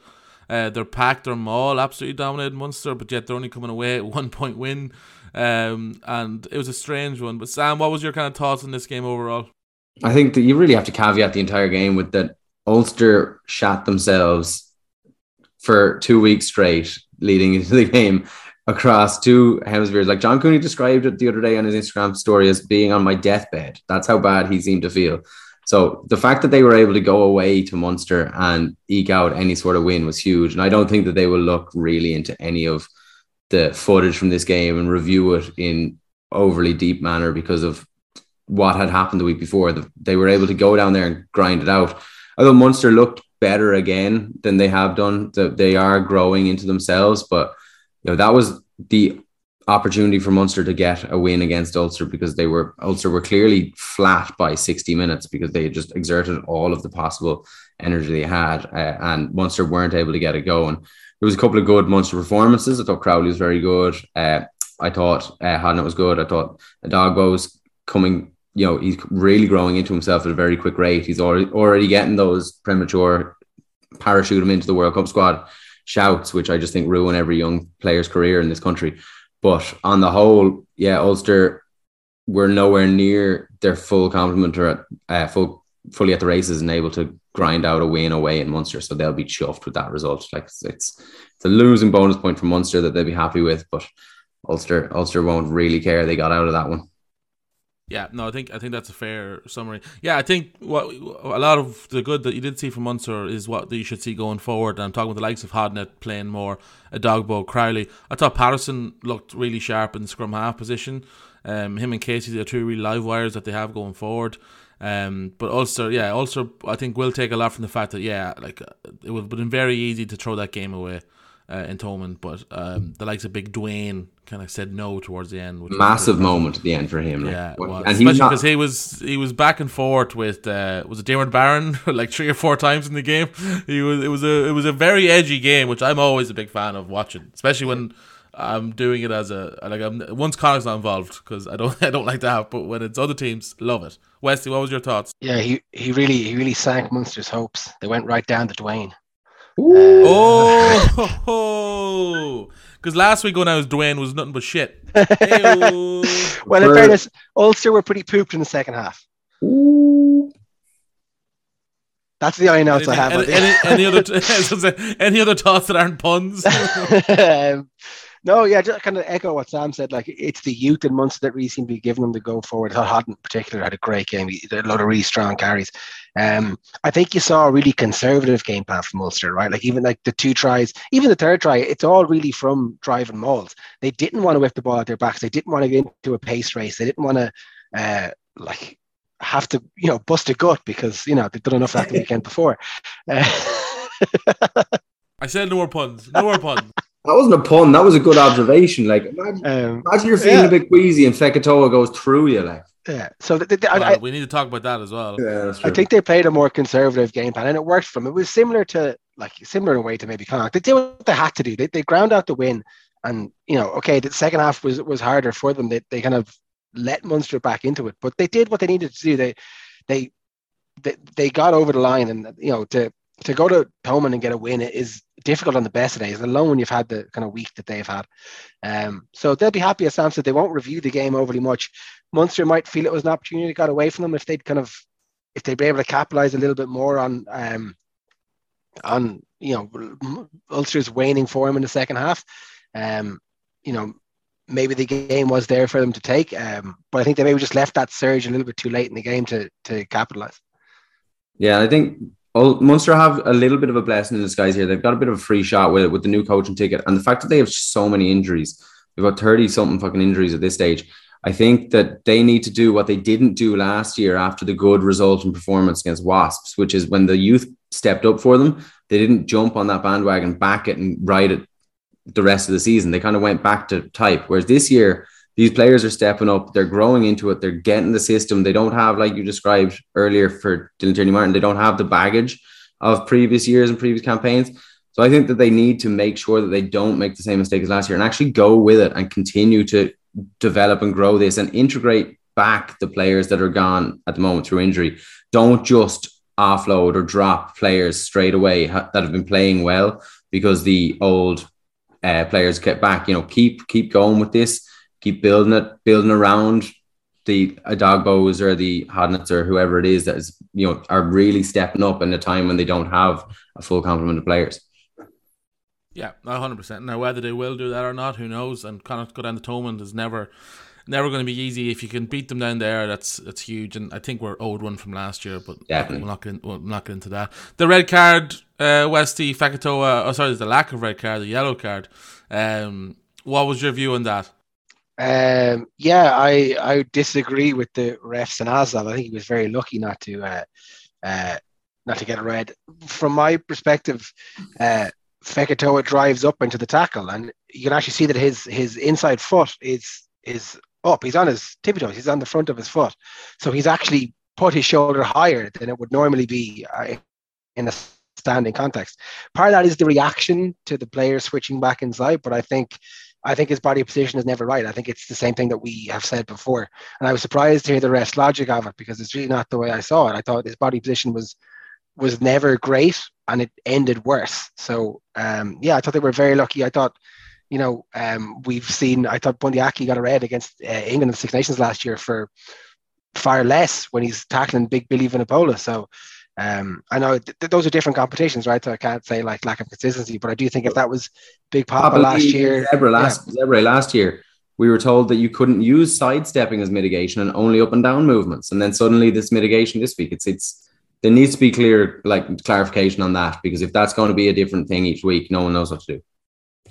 Uh, their pack, their maul absolutely dominated Munster, but yet they're only coming away at [laughs] one point win. Um, and it was a strange one. But Sam, what was your kind of thoughts on this game overall? I think that you really have to caveat the entire game with that Ulster shot themselves for two weeks straight leading [laughs] into the game across two hemispheres. Like John Cooney described it the other day on his Instagram story as being on my deathbed. That's how bad he seemed to feel. So the fact that they were able to go away to Munster and eke out any sort of win was huge. And I don't think that they will look really into any of the footage from this game and review it in overly deep manner because of what had happened the week before. They were able to go down there and grind it out. Although Munster looked better again than they have done, they are growing into themselves. But you know that was the opportunity for Munster to get a win against Ulster because they were Ulster were clearly flat by 60 minutes because they just exerted all of the possible energy they had, uh, and Munster weren't able to get it going. There was a couple of good Munster performances. I thought Crowley was very good. Uh, I thought uh, was good. I thought Dogbo was coming. You know, he's really growing into himself at a very quick rate. He's already already getting those premature parachute him into the World Cup squad shouts, which I just think ruin every young player's career in this country. But on the whole, yeah, Ulster were nowhere near their full complement or at, uh, full fully at the races and able to grind out a win away in Munster. So they'll be chuffed with that result. Like it's it's, it's a losing bonus point for Munster that they'll be happy with, but Ulster Ulster won't really care. They got out of that one. Yeah, no, I think I think that's a fair summary. Yeah, I think what a lot of the good that you did see from Munster is what you should see going forward. I'm talking with the likes of Hodnett playing more, a Dogbo, Crowley. I thought Patterson looked really sharp in the scrum half position. Um, him and Casey are two really live wires that they have going forward. Um, but also, yeah, also I think we'll take a lot from the fact that yeah, like it would have been very easy to throw that game away uh, in Thomond, but um, the likes of Big Duane kind of said no towards the end. Massive moment at the end for him. Like, yeah, and especially because he was he was back and forth with uh, was it Diarmuid Barron [laughs] like three or four times in the game. [laughs] He was it was a it was a very edgy game, which I'm always a big fan of watching, especially when. I'm doing it as a like I'm once Connacht's not involved because I don't [laughs] I don't like that, but when it's other teams, love it. Wesley, what was your thoughts? Yeah, he he really he really sank Munster's hopes. They went right down to Duane. Uh, oh, [laughs] because last week when I was Duane was nothing but shit. [laughs] well, in fairness, Ulster were pretty pooped in the second half. That's the only notes Anything, I have. Any, any, any other any other thoughts that aren't puns? um, no, yeah, just kind of echo what Sam said. Like it's the youth in Munster that really seem to be giving them the go forward. Hodnett in particular had a great game. He did a lot of really strong carries. Um, I think you saw a really conservative game plan from Ulster, right? Like even like the two tries, even the third try, it's all really from driving mauls. They didn't want to whip the ball at their backs. They didn't want to get into a pace race. They didn't want to uh, like have to, you know, bust a gut because you know they've done enough that the weekend before. Uh, [laughs] I said no more puns. No more puns. That wasn't a pun. That was a good observation. Like, imagine, um, imagine you're feeling yeah. a bit queasy and Fekitoa goes through you. Like, yeah. So the, the, well, I, we need to talk about that as well. Yeah, I think they played a more conservative game plan, and it worked for them. It was similar to like similar in a way to maybe Connacht. They did what they had to do. They, they ground out the win, and you know, okay, the second half was was harder for them. They they kind of let Munster back into it, but they did what they needed to do. They they they, they got over the line, and you know, to to go to Thomond and get a win is difficult on the best of days, alone when you've had the kind of week that they've had. Um, so they'll be happy, as Sam said, they won't review the game overly much. Munster might feel it was an opportunity that got away from them if they'd kind of if they'd be able to capitalize a little bit more on um, on you know Ulster's waning form in the second half. Um, you know, maybe the game was there for them to take, um, but I think they maybe just left that surge a little bit too late in the game to to capitalize. Yeah, I think well, Munster have a little bit of a blessing in disguise here. They've got a bit of a free shot with with the new coaching ticket, and the fact that they have so many injuries. They've got thirty something fucking injuries at this stage. I think that they need to do what they didn't do last year after the good result and performance against Wasps, which is when the youth stepped up for them, they didn't jump on that bandwagon, back it, and ride it the rest of the season. They kind of went back to type. Whereas this year, these players are stepping up. They're growing into it. They're getting the system. They don't have, like you described earlier for Dylan Tierney Martin, they don't have the baggage of previous years and previous campaigns. So I think that they need to make sure that they don't make the same mistake as last year and actually go with it and continue to develop and grow this and integrate back the players that are gone at the moment through injury. Don't just offload or drop players straight away that have been playing well because the old uh, players get back. You know, keep keep going with this, keep building it, building around the Edogbos or the Hodnetts or whoever it is that is you know are really stepping up in a time when they don't have a full complement of players. Yeah, hundred percent. Now whether they will do that or not, who knows? And Connacht go down the Thomond is never never going to be easy. If you can beat them down there, that's that's huge. And I think we're owed one from last year, but Definitely. we'll not get we'll not get into that. The red card, uh, Westy Fekitoa. Oh, sorry, the lack of red card, the yellow card. Um, what was your view on that? Um, yeah, I I disagree with the refs and Azal. I think he was very lucky not to uh, uh, not to get a red. From my perspective, uh, Fekitoa drives up into the tackle, and you can actually see that his his inside foot is is up. He's on his tippy toes. He's on the front of his foot. So he's actually put his shoulder higher than it would normally be uh, in a standing context. Part of that is the reaction to the player switching back inside, but I think I think his body position is never right. I think it's the same thing that we have said before. And I was surprised to hear the rest logic of it because it's really not the way I saw it. I thought his body position was was never great and it ended worse. So um, yeah, I thought they were very lucky. I thought you know, um, we've seen, I thought Bundee Aki got a red against uh, England in the Six Nations last year for far less when he's tackling Big Billy Vunipola. So um, I know th- those are different competitions, right? So I can't say like lack of consistency, but I do think if that was Big Papa last year, Zebre last, yeah. Zebre last year, we were told that you couldn't use sidestepping as mitigation and only up and down movements. And then suddenly this mitigation this week, it's it's there needs to be clear like clarification on that because if that's going to be a different thing each week, no one knows what to do.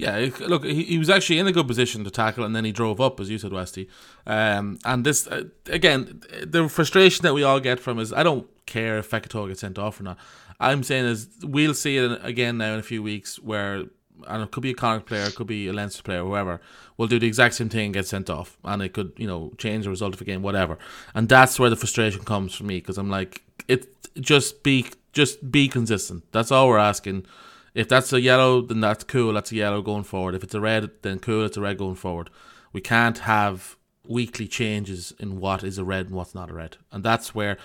Yeah, look, he, he was actually in a good position to tackle, and then he drove up, as you said, Westy. Um, and this uh, again, the frustration that we all get from is I don't care if Fekitoa gets sent off or not. I'm saying is we'll see it again now in a few weeks where and it could be a Connacht player, it could be a Leinster player, whoever, will do the exact same thing and get sent off. And it could, you know, change the result of the game, whatever. And that's where the frustration comes for me because I'm like, it just be just be consistent. That's all we're asking. If that's a yellow, then that's cool. That's a yellow going forward. If it's a red, then cool. It's a red going forward. We can't have weekly changes in what is a red and what's not a red, and that's where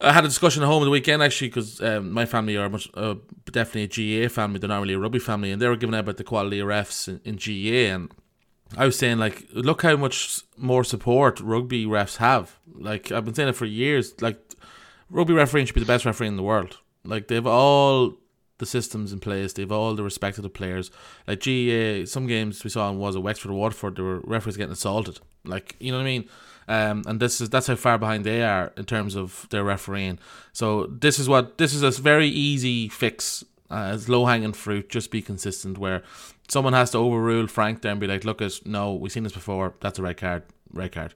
I had a discussion at home the weekend actually because um, my family are much uh, definitely a GAA family. They're not really a rugby family, and they were giving out about the quality of refs in, in GAA, and I was saying like, look how much more support rugby refs have. Like I've been saying it for years. Like rugby refereeing should be the best referee in the world. Like they've all the systems in place. They've all the respect of the players. Like GAA, some games we saw in was a Wexford or Waterford, there were referees getting assaulted. Like you know what I mean. Um, and this is that's how far behind they are in terms of their refereeing. So this is what this is a very easy fix. Uh, it's low hanging fruit. Just be consistent. Where someone has to overrule Frank there and be like, "Look, at no, we've seen this before. That's a red card. Red card."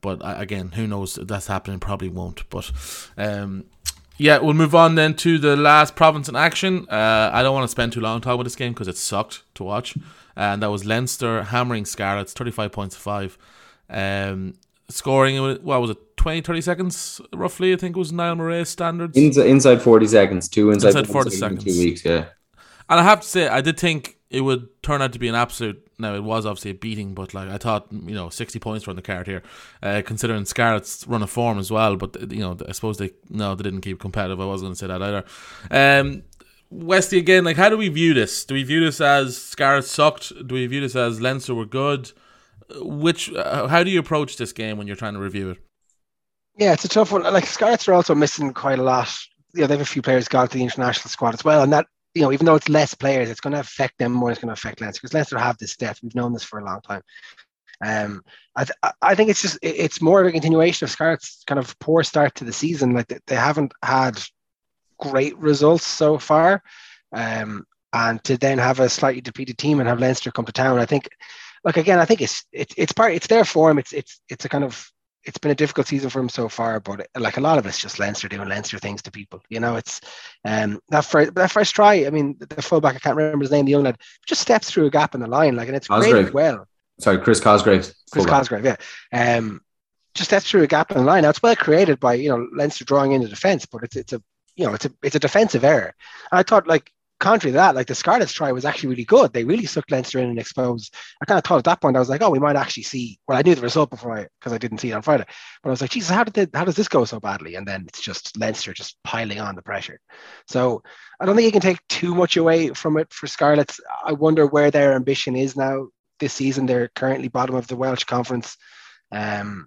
But uh, again, who knows? That's happening. Probably won't. But um, yeah, we'll move on then to the last province in action. Uh, I don't want to spend too long talking about this game because it sucked to watch. And that was Leinster hammering Scarlets, 35 points to 5. Um, scoring, what was it, 20, 30 seconds roughly, I think it was Niall Murray standards. Inside, inside 40 seconds, two inside, inside 40 seconds. Two weeks, yeah. And I have to say, I did think it would turn out to be an absolute now it was obviously a beating, but like I thought, you know, sixty points were on the card here, uh, considering Scarlet's run of form as well. But you know, I suppose they no, they didn't keep competitive. I wasn't going to say that either. Um, Westy again, like how do we view this? Do we view this as Scarlet sucked? Do we view this as Leinster were good? Which uh, how do you approach this game when you're trying to review it? Yeah, it's a tough one. Like Scarlets are also missing quite a lot. Yeah, they have a few players gone to the international squad as well, and that you know, even though it's less players, it's going to affect them more. It's going to affect Leinster because Leinster have this depth. We've known this for a long time. Um, I, th- I think it's just it's more of a continuation of Scarlet's kind of poor start to the season. Like they, they haven't had great results so far, um, and to then have a slightly depleted team and have Leinster come to town, I think. Like again, I think it's it's it's part it's their form. It's it's it's a kind of it's been a difficult season for him so far, but like a lot of it's just Leinster doing Leinster things to people. You know, it's um that first that first try. I mean, the fullback I can't remember his name, the young lad, just steps through a gap in the line, like, and it's great as well. Sorry, Chris Cosgrave. Chris. Cosgrave, yeah. Um, just steps through a gap in the line. Now it's well created by you know Leinster drawing into defence, but it's it's a you know it's a it's a defensive error. And I thought like contrary to that, like the Scarlets try was actually really good. They really sucked Leinster in and exposed. I kind of thought at that point, I was like, oh, we might actually see. Well, I knew the result before I, because I didn't see it on Friday. But I was like, Jesus, how did they, how does this go so badly? And then it's just Leinster just piling on the pressure. So I don't think you can take too much away from it for Scarlets. I wonder where their ambition is now this season. They're currently bottom of the Welsh Conference. Um,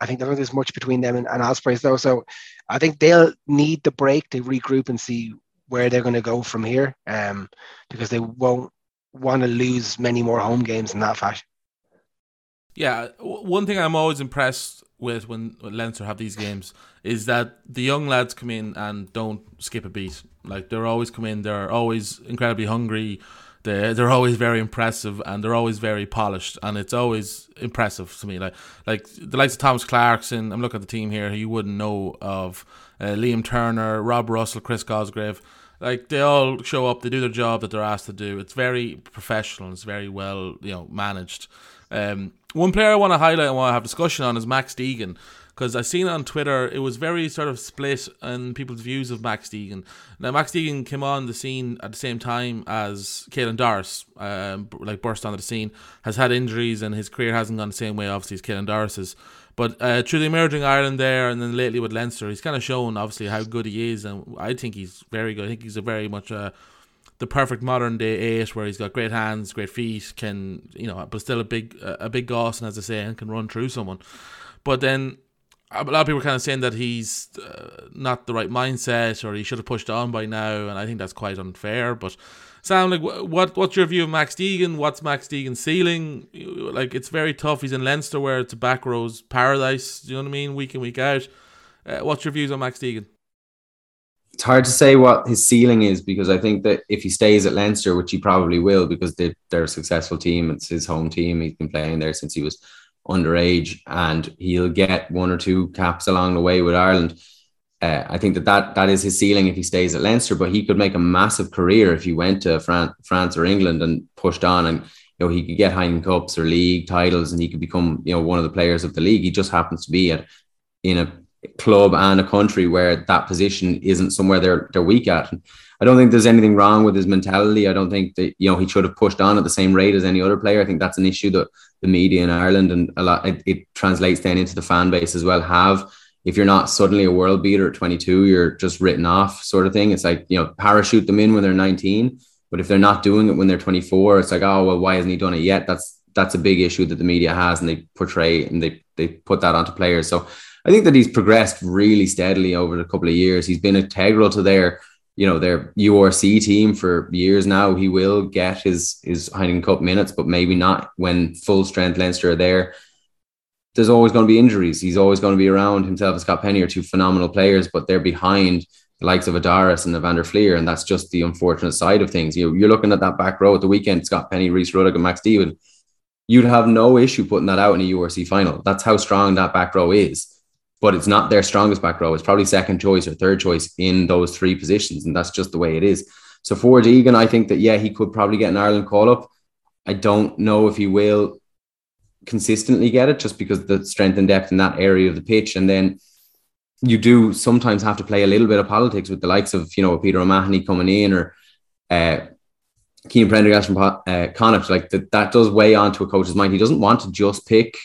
I think there is much between them and, and Ospreys though. So I think they'll need the break to regroup and see where they're going to go from here um, because they won't want to lose many more home games in that fashion. Yeah, one thing I'm always impressed with when, Leinster have these games is that the young lads come in and don't skip a beat. Like they're always come in, they're always incredibly hungry. They're, they're always very impressive and they're always very polished and it's always impressive to me. Like like the likes of Thomas Clarkson. I'm looking at the team here. You wouldn't know of uh, Liam Turner, Rob Russell, Chris Cosgrave. Like they all show up, they do their job that they're asked to do. It's very professional. It's very well, you know, managed. Um, one player I want to highlight and want to have discussion on is Max Deegan because I seen on Twitter it was very sort of split in people's views of Max Deegan. Now Max Deegan came on the scene at the same time as Caelan Doris, um, like burst onto the scene, has had injuries and his career hasn't gone the same way obviously as Caelan Doris's. But uh, through the emerging Ireland there, and then lately with Leinster, he's kind of shown obviously how good he is, and I think he's very good. I think he's a very much uh, the perfect modern day eight, where he's got great hands, great feet, can you know, but still a big a big goss, and as I say, and can run through someone. But then a lot of people are kind of saying that he's uh, not the right mindset, or he should have pushed on by now, and I think that's quite unfair. But Sam, like, what what's your view of Max Deegan? What's Max Deegan's ceiling? Like, it's very tough. He's in Leinster, where it's a back row's paradise. You know what I mean? Week in, week out. Uh, what's your views on Max Deegan? It's hard to say what his ceiling is because I think that if he stays at Leinster, which he probably will, because they, they're a successful team, it's his home team. He's been playing there since he was underage, and he'll get one or two caps along the way with Ireland uh, I think that, that that is his ceiling if he stays at Leinster, but he could make a massive career if he went to Fran- France or England and pushed on and you know he could get Heineken Cups or league titles and he could become you know one of the players of the league. He just happens to be at in a club and a country where that position isn't somewhere they're they're weak at. And I don't think there's anything wrong with his mentality. I don't think that you know he should have pushed on at the same rate as any other player. I think that's an issue that the media in Ireland and a lot it, it translates then into the fan base as well have if you're not suddenly a world beater at 22, you're just written off, sort of thing. It's like, you know, parachute them in when they're 19. But if they're not doing it when they're 24, it's like, oh, well, why hasn't he done it yet? That's that's a big issue that the media has and they portray and they, they put that onto players. So I think that he's progressed really steadily over the couple of years. He's been integral to their, you know, their URC team for years now. He will get his his Heineken Cup minutes, but maybe not when full strength Leinster are there there's always going to be injuries. He's always going to be around. Himself and Scott Penny are two phenomenal players, but they're behind the likes of Adaris and a van der Flier, and that's just the unfortunate side of things. You, you're looking at that back row at the weekend, Scott Penny, Rhys Ruddock, and Max Deegan. You'd have no issue putting that out in a URC final. That's how strong that back row is. But it's not their strongest back row. It's probably second choice or third choice in those three positions, and that's just the way it is. So for Deegan, I think that yeah, he could probably get an Ireland call up. I don't know if he will consistently get it just because the strength and depth in that area of the pitch. And then you do sometimes have to play a little bit of politics with the likes of, you know, Peter O'Mahony coming in or uh, Cian Prendergast from uh, Connacht. Like that, that does weigh onto a coach's mind. He doesn't want to just pick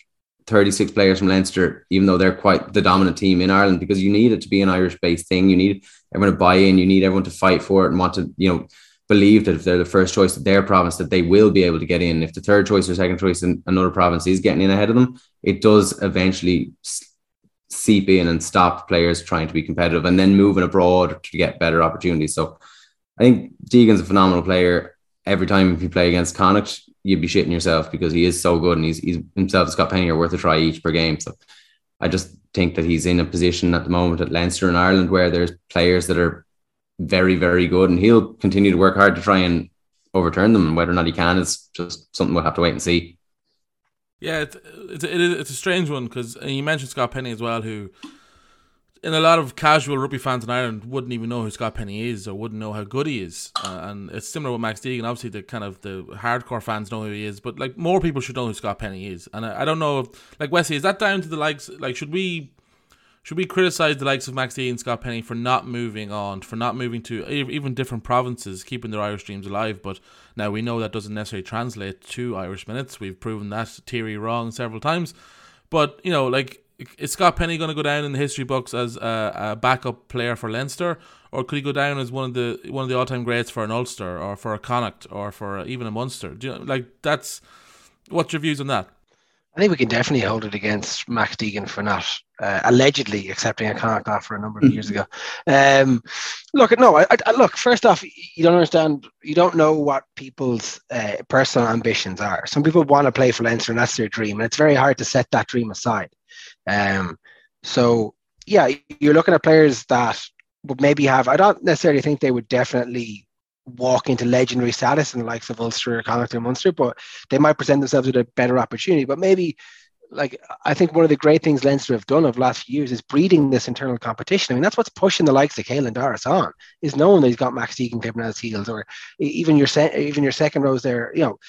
36 players from Leinster, even though they're quite the dominant team in Ireland, because you need it to be an Irish based thing. You need everyone to buy in, you need everyone to fight for it and want to, you know, believe that if they're the first choice of their province, that they will be able to get in. If the third choice or second choice in another province is getting in ahead of them, it does eventually seep in and stop players trying to be competitive and then moving abroad to get better opportunities. So I think Deegan's a phenomenal player. Every time if you play against Connacht, you'd be shitting yourself because he is so good and he's, he's himself Scott Penny are worth a try each per game. So I just think that he's in a position at the moment at Leinster in Ireland where there's players that are very, very good, and he'll continue to work hard to try and overturn them. And whether or not he can is just something we'll have to wait and see. Yeah, it's it's, it is, it's a strange one because you mentioned Scott Penny as well, who in a lot of casual rugby fans in Ireland wouldn't even know who Scott Penny is or wouldn't know how good he is. Uh, and it's similar with Max Deegan. Obviously, the kind of the hardcore fans know who he is, but like more people should know who Scott Penny is. And I, I don't know if like Wesley, is that down to the likes? Like, should we should we criticize the likes of Max Deegan and Scott Penny for not moving on, for not moving to even different provinces, keeping their Irish dreams alive? But now we know that doesn't necessarily translate to Irish minutes. We've proven that theory wrong several times. But you know, like is Scott Penny going to go down in the history books as a, a, backup player for Leinster, or could he go down as one of the one of the all time greats for an Ulster or for a Connacht or for a, even a Munster? Do you know, like that's what's your views on that? I think we can definitely hold it against Max Deegan for not uh, allegedly accepting a Connacht offer a number of years ago. Um, look, no, I, I, look. First off, you don't understand. You don't know what people's uh, personal ambitions are. Some people want to play for Leinster, and that's their dream, and it's very hard to set that dream aside. Um, so yeah, you're looking at players that would maybe have. I don't necessarily think they would definitely walk into legendary status in the likes of Ulster, or Connacht, or Munster, but they might present themselves with a better opportunity. But maybe, like I think one of the great things Leinster have done the last few years is breeding this internal competition. I mean, that's what's pushing the likes of Caelan Doris on is knowing that he's got Max Deegan clipping at his heels, or even your se- even your second rows there. You know,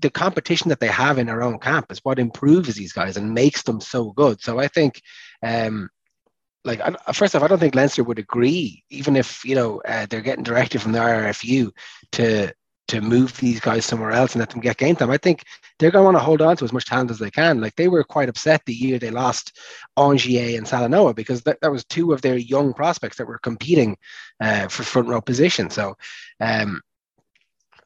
the competition that they have in their own camp is what improves these guys and makes them so good. So I think, um, like first off, I don't think Leinster would agree, even if you know uh, they're getting directed from the RFU to to move these guys somewhere else and let them get game time. I think they're going to want to hold on to as much talent as they can. Like they were quite upset the year they lost Aungier and Salanoa because that, that was two of their young prospects that were competing uh, for front row position. So um,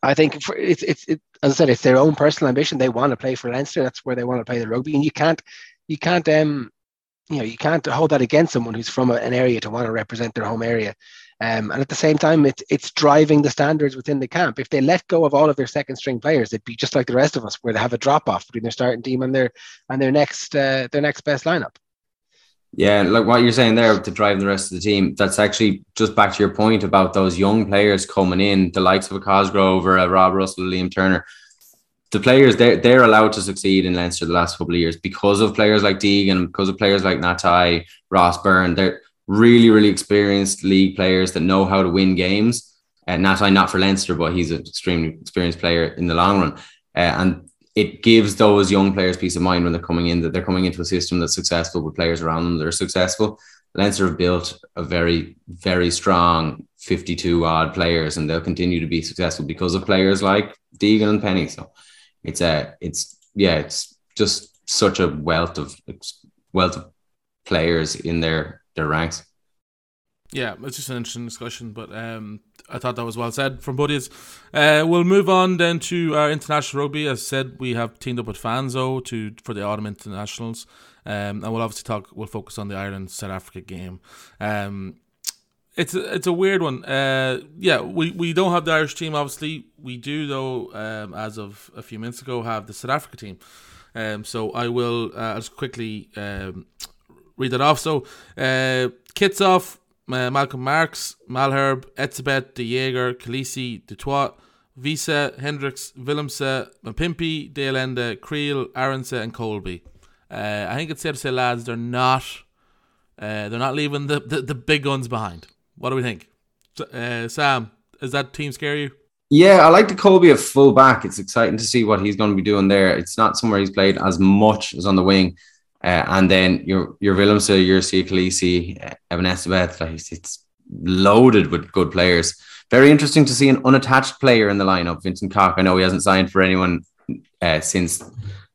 I think for, it's it's it, as I said, it's their own personal ambition. They want to play for Leinster. That's where they want to play the rugby, and you can't you can't um you know you can't hold that against someone who's from a, an area to want to represent their home area. Um, and at the same time, it's it's driving the standards within the camp. If they let go of all of their second string players, it'd be just like the rest of us, where they have a drop off between their starting team and their and their next uh, their next best lineup. Yeah, like what you're saying there to drive the rest of the team. That's actually just back to your point about those young players coming in, the likes of a Cosgrave or a Rob Russell, Liam Turner. The players they're they're allowed to succeed in Leinster the last couple of years because of players like Deegan, because of players like Ngatai, Ross Byrne. They're really, really experienced league players that know how to win games. And uh, Ngatai not for Leinster, but he's an extremely experienced player in the long run. Uh, and it gives those young players peace of mind when they're coming in that they're coming into a system that's successful with players around them that are successful. Leinster have built a very, very strong 52 odd players, and they'll continue to be successful because of players like Deegan and Penny. So it's a, it's yeah, it's just such a wealth of wealth of players in their their ranks. Yeah, it's just an interesting discussion, but um, I thought that was well said from buddies. Uh, we'll move on then to our international rugby. As said, we have teamed up with Fanzo to for the autumn internationals, um, and we'll obviously talk. We'll focus on the Ireland South Africa game. Um, it's a, it's a weird one. Uh, yeah, we, we don't have the Irish team. Obviously, we do though. Um, as of a few minutes ago, have the South Africa team. Um, so I will uh, just quickly um, read that off. So uh, kits off uh, Malcolm Marx, Malherbe, Etzebeth, De Jager, Kolisi, du Toit, Wiese, Hendricks, Willemse, Mapimpi, De Allende, Kriel, Arendse, and Kolbe. Uh, I think it's safe to say, lads, they're not uh, they're not leaving the, the, the, big guns behind. What do we think? Uh, Sam, does that team scare you? Yeah, I like the Kolbe at full back. It's exciting to see what he's going to be doing there. It's not somewhere he's played as much as on the wing. Uh, and then your your Willemse, your Kolisi, uh, Eben Etzebeth, like it's loaded with good players. Very interesting to see an unattached player in the lineup, Vincent Koch. I know he hasn't signed for anyone uh, since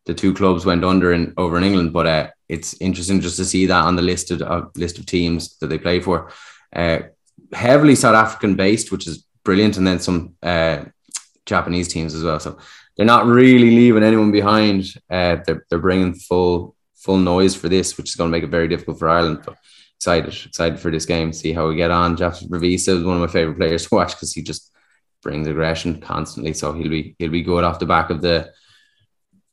the two clubs went under in over in England, but uh, it's interesting just to see that on the listed uh, list of teams that they play for. Uh, heavily South African based, which is brilliant, and then some uh, Japanese teams as well. So they're not really leaving anyone behind. They're they're bringing full full noise for this, which is going to make it very difficult for Ireland. But excited, excited for this game. See how we get on. Jeff Wiese is one of my favorite players to watch because he just brings aggression constantly. So he'll be he'll be good off the back of the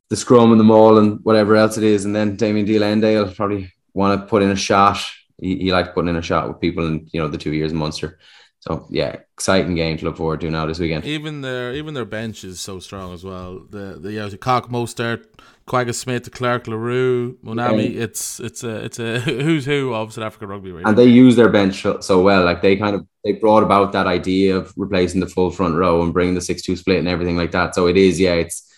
the scrum and the maul and whatever else it is. And then Damien de Allende will probably want to put in a shot. He, he liked putting in a shot with people in you know the two years in Munster. So yeah, exciting game to look forward to now this weekend. Even their even their bench is so strong as well. The the yeah, Cock Mostert, Kwagga Smith, the Clark Larue, Monami. Yeah. It's it's a it's a [laughs] who's who of South African rugby. Right and they use their bench so well. Like they kind of they brought about that idea of replacing the full front row and bringing the six two split and everything like that. So it is yeah, it's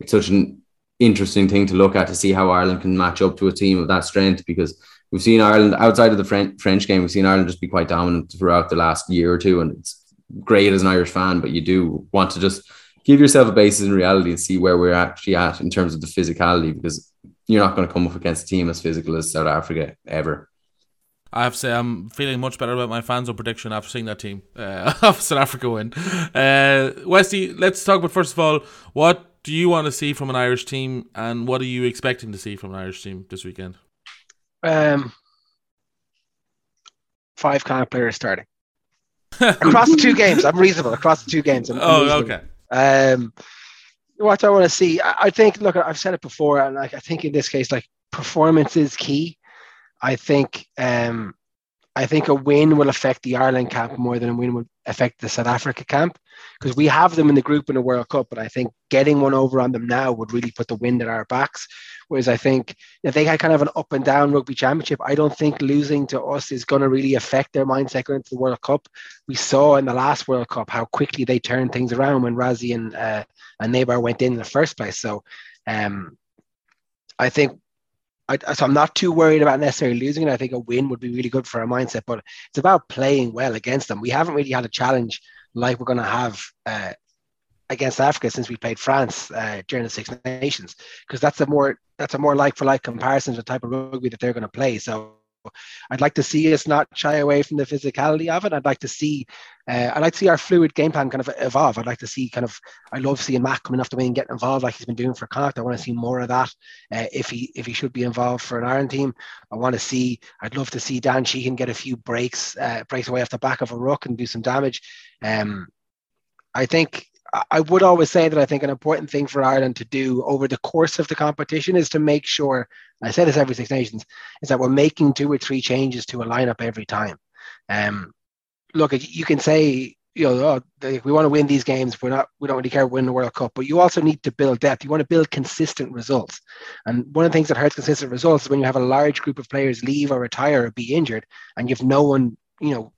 it's such an interesting thing to look at to see how Ireland can match up to a team of that strength because we've seen Ireland outside of the French game, we've seen Ireland just be quite dominant throughout the last year or two, and it's great as an Irish fan, but you do want to just give yourself a basis in reality and see where we're actually at in terms of the physicality because you're not going to come up against a team as physical as South Africa ever. I have to say I'm feeling much better about my fans' prediction after seeing that team uh, [laughs] of South Africa win. Uh, Westy, let's talk about first of all what do you want to see from an Irish team, and what are you expecting to see from an Irish team this weekend? Um, five kind of players starting across the two games. I'm reasonable across the two games. I'm, [laughs] oh, okay. Um, what I want to see, I, I, think. Look, I've said it before, and like I think in this case, like performance is key. I think um, I think a win will affect the Ireland camp more than a win would affect the South Africa camp because we have them in the group in the World Cup, but I think getting one over on them now would really put the wind at our backs. Whereas I think if they had kind of an up and down rugby championship, I don't think losing to us is going to really affect their mindset going into the World Cup. We saw in the last World Cup how quickly they turned things around when Rassie and uh, and Nienaber went in in the first place. So um, I think I, so I'm not too worried about necessarily losing it. I think a win would be really good for our mindset, but it's about playing well against them. We haven't really had a challenge like we're going to have uh, against Africa since we played France uh, during the Six Nations, because that's a more that's a more like for like comparison to the type of rugby that they're going to play. So I'd like to see us not shy away from the physicality of it. I'd like to see, uh, I'd like to see our fluid game plan kind of evolve. I'd like to see kind of, I love seeing Matt coming off the wing, and getting involved like he's been doing for Connacht. I want to see more of that. Uh, if he if he should be involved for an Ireland team, I want to see. I'd love to see Dan Sheehan get a few breaks, uh, breaks away off the back of a ruck and do some damage. Um, I think I would always say that I think an important thing for Ireland to do over the course of the competition is to make sure, I say this every Six Nations, is that we're making two or three changes to a lineup every time. Um, look, you can say, you know, oh, we want to win these games. We're not, we don't really care win the World Cup, but you also need to build depth. You want to build consistent results. And one of the things that hurts consistent results is when you have a large group of players leave or retire or be injured, and you've no one, you know,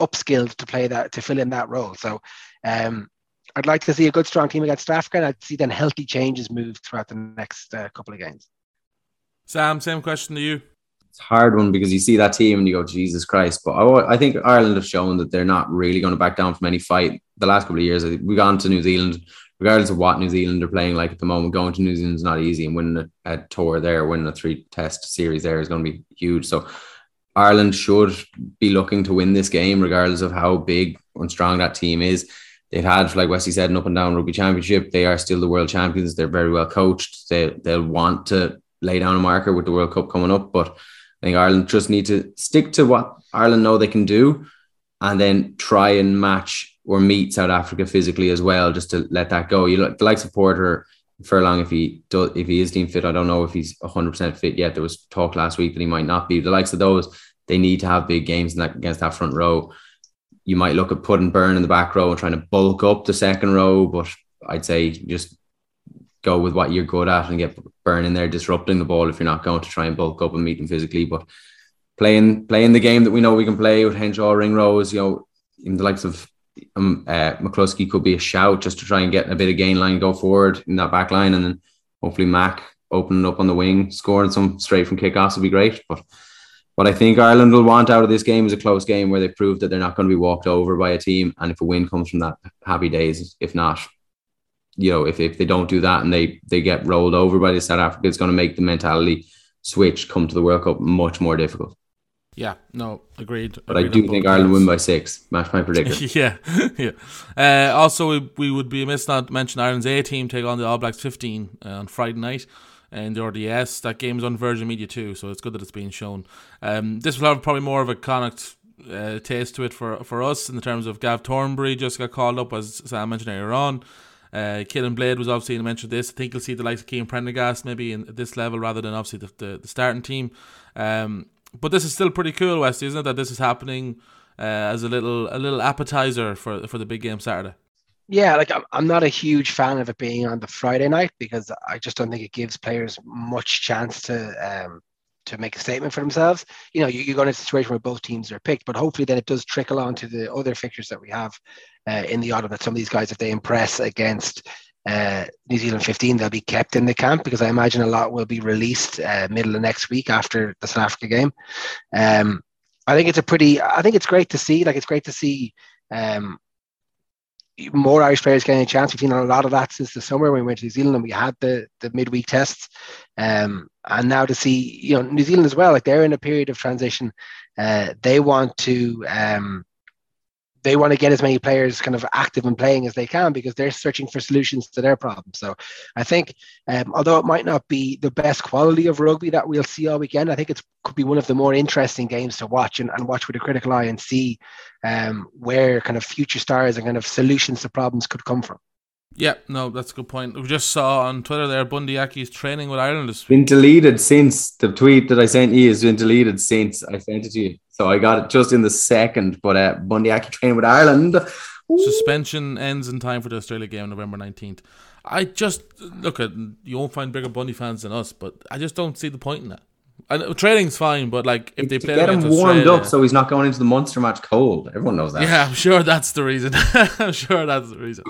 upskilled to play that to fill in that role. So um, I'd like to see a good, strong team against Africa, and I'd see then healthy changes move throughout the next uh, couple of games. Sam, same question to you. It's hard one because you see that team and you go, Jesus Christ. But I, I think Ireland have shown that they're not really going to back down from any fight. The last couple of years, we've gone to New Zealand, regardless of what New Zealand are playing like at the moment. Going to New Zealand is not easy, and winning a, a tour there, winning a three test series there is going to be huge. So Ireland should be looking to win this game, regardless of how big and strong that team is they've had, like Wesley said, an up and down rugby championship. They are still the world champions. They're very well coached. They they'll want to lay down a marker with the World Cup coming up. But I think Ireland just need to stick to what Ireland know they can do, and then try and match or meet South Africa physically as well, just to let that go. You like the likes of Porter. Furlong, if he does, if he is deemed fit, I don't know if he's 100% fit yet. There was talk last week that he might not be. The likes of those, they need to have big games that, against that front row you might look at putting Burn in the back row and trying to bulk up the second row, but I'd say just go with what you're good at and get Byrne in there disrupting the ball if you're not going to try and bulk up and meet them physically. But playing playing the game that we know we can play with Henshaw Ringrose, you know, in the likes of um, uh, McCloskey could be a shout just to try and get a bit of gain line, go forward in that back line, and then hopefully Mack opening up on the wing, scoring some straight from kickoffs would be great. But what I think Ireland will want out of this game is a close game where they prove that they're not going to be walked over by a team. And if a win comes from that, happy days. If not, you know, if, if they don't do that and they they get rolled over by the South Africa, it's going to make the mentality switch come to the World Cup much more difficult. Yeah, no, agreed. But agreed I do think Ireland win by six. Match my prediction. [laughs] yeah, [laughs] yeah. Uh, also, we, we would be amiss not to mention Ireland's A team take on the All Blacks 15 uh, on Friday night and the RDS. That game is on Virgin Media too, so it's good that it's being shown. Um, this will have probably more of a Connacht uh, taste to it for for us in the terms of Gav Thornbury just got called up as Sam mentioned earlier on. Uh, Caolin Blade was obviously mentioned this. I think you'll see the likes of Cian Prendergast maybe in, this level rather than obviously the, the, the starting team. Um, but this is still pretty cool, West, isn't it? That this is happening uh, as a little a little appetizer for for the big game Saturday. Yeah, like I'm, I'm not a huge fan of it being on the Friday night because I just don't think it gives players much chance to um, to make a statement for themselves. You know, you, you go into a situation where both teams are picked, but hopefully then it does trickle on to the other fixtures that we have uh, in the autumn. That some of these guys, if they impress against uh, New Zealand 15, they'll be kept in the camp because I imagine a lot will be released uh, middle of next week after the South Africa game. Um, I think it's a pretty. I think it's great to see. Like it's great to see um, more Irish players getting a chance. We've seen a lot of that since the summer when we went to New Zealand and we had the the midweek tests. Um, and now to see, you know, New Zealand as well, like they're in a period of transition. Uh, they want to um, they want to get as many players kind of active and playing as they can because they're searching for solutions to their problems. So I think, um, although it might not be the best quality of rugby that we'll see all weekend, I think it could be one of the more interesting games to watch and, and watch with a critical eye and see um, where kind of future stars and kind of solutions to problems could come from. Yeah, no, that's a good point. We just saw on Twitter there Bundee Aki's training with Ireland week. Been deleted since the tweet that I sent you has been deleted since I sent it to you. So I got it just in the second. But uh, Bundee Aki training with Ireland. Ooh. Suspension ends in time for the Australia game November 19th. I just look at you won't find bigger Bundee fans than us, but I just don't see the point in that. And training's fine, but like if they play get him warmed up so he's not going into the Munster match cold. Everyone knows that. Yeah, I'm sure that's the reason. [laughs] I'm sure that's the reason.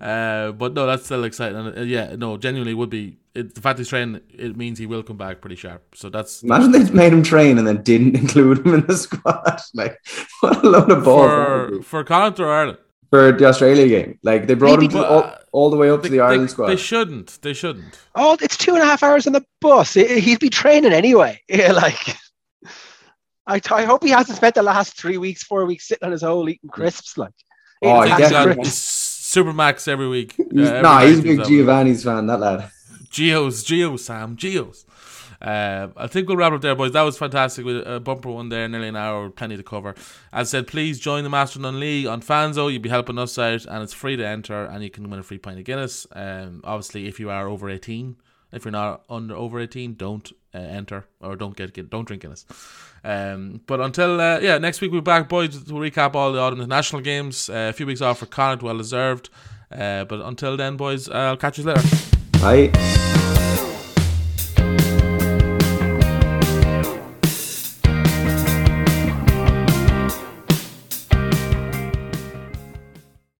Uh, but no, that's still exciting. And uh, yeah, no, genuinely would be. It, the fact he's training, it means he will come back pretty sharp. So that's imagine they made him train and then didn't [laughs] include him in the squad. [laughs] Like what a load of balls for for Connacht or Ireland for the Australia game. Like they brought Maybe, him to, all, all, the way up they, to the Ireland they, squad. They shouldn't. They shouldn't. Oh, it's two and a half hours on the bus. He'd be training anyway. [laughs] Yeah, like. I, I hope he hasn't spent the last three weeks, four weeks sitting on his hole eating crisps. Like, oh, definitely. Supermac's every week. He's, uh, every nah, he's a big Giovanni's fan. That lad. Geos, Geos, Sam, Geos. Uh, I think we'll wrap up there, boys. That was fantastic with a bumper one there, nearly an hour, plenty to cover. As I said, please join the Master Mastodon League on Fanzo. You'll be helping us out, and it's free to enter, and you can win a free pint of Guinness. Um, obviously, if you are over 18, if you're not under over 18, don't uh, enter or don't get, get don't drink Guinness. Um, but until uh, yeah, next week we'll back, boys, to recap all the autumn national games. Uh, a few weeks off for Connacht, well deserved. Uh, but until then, boys, I'll catch you later. Bye.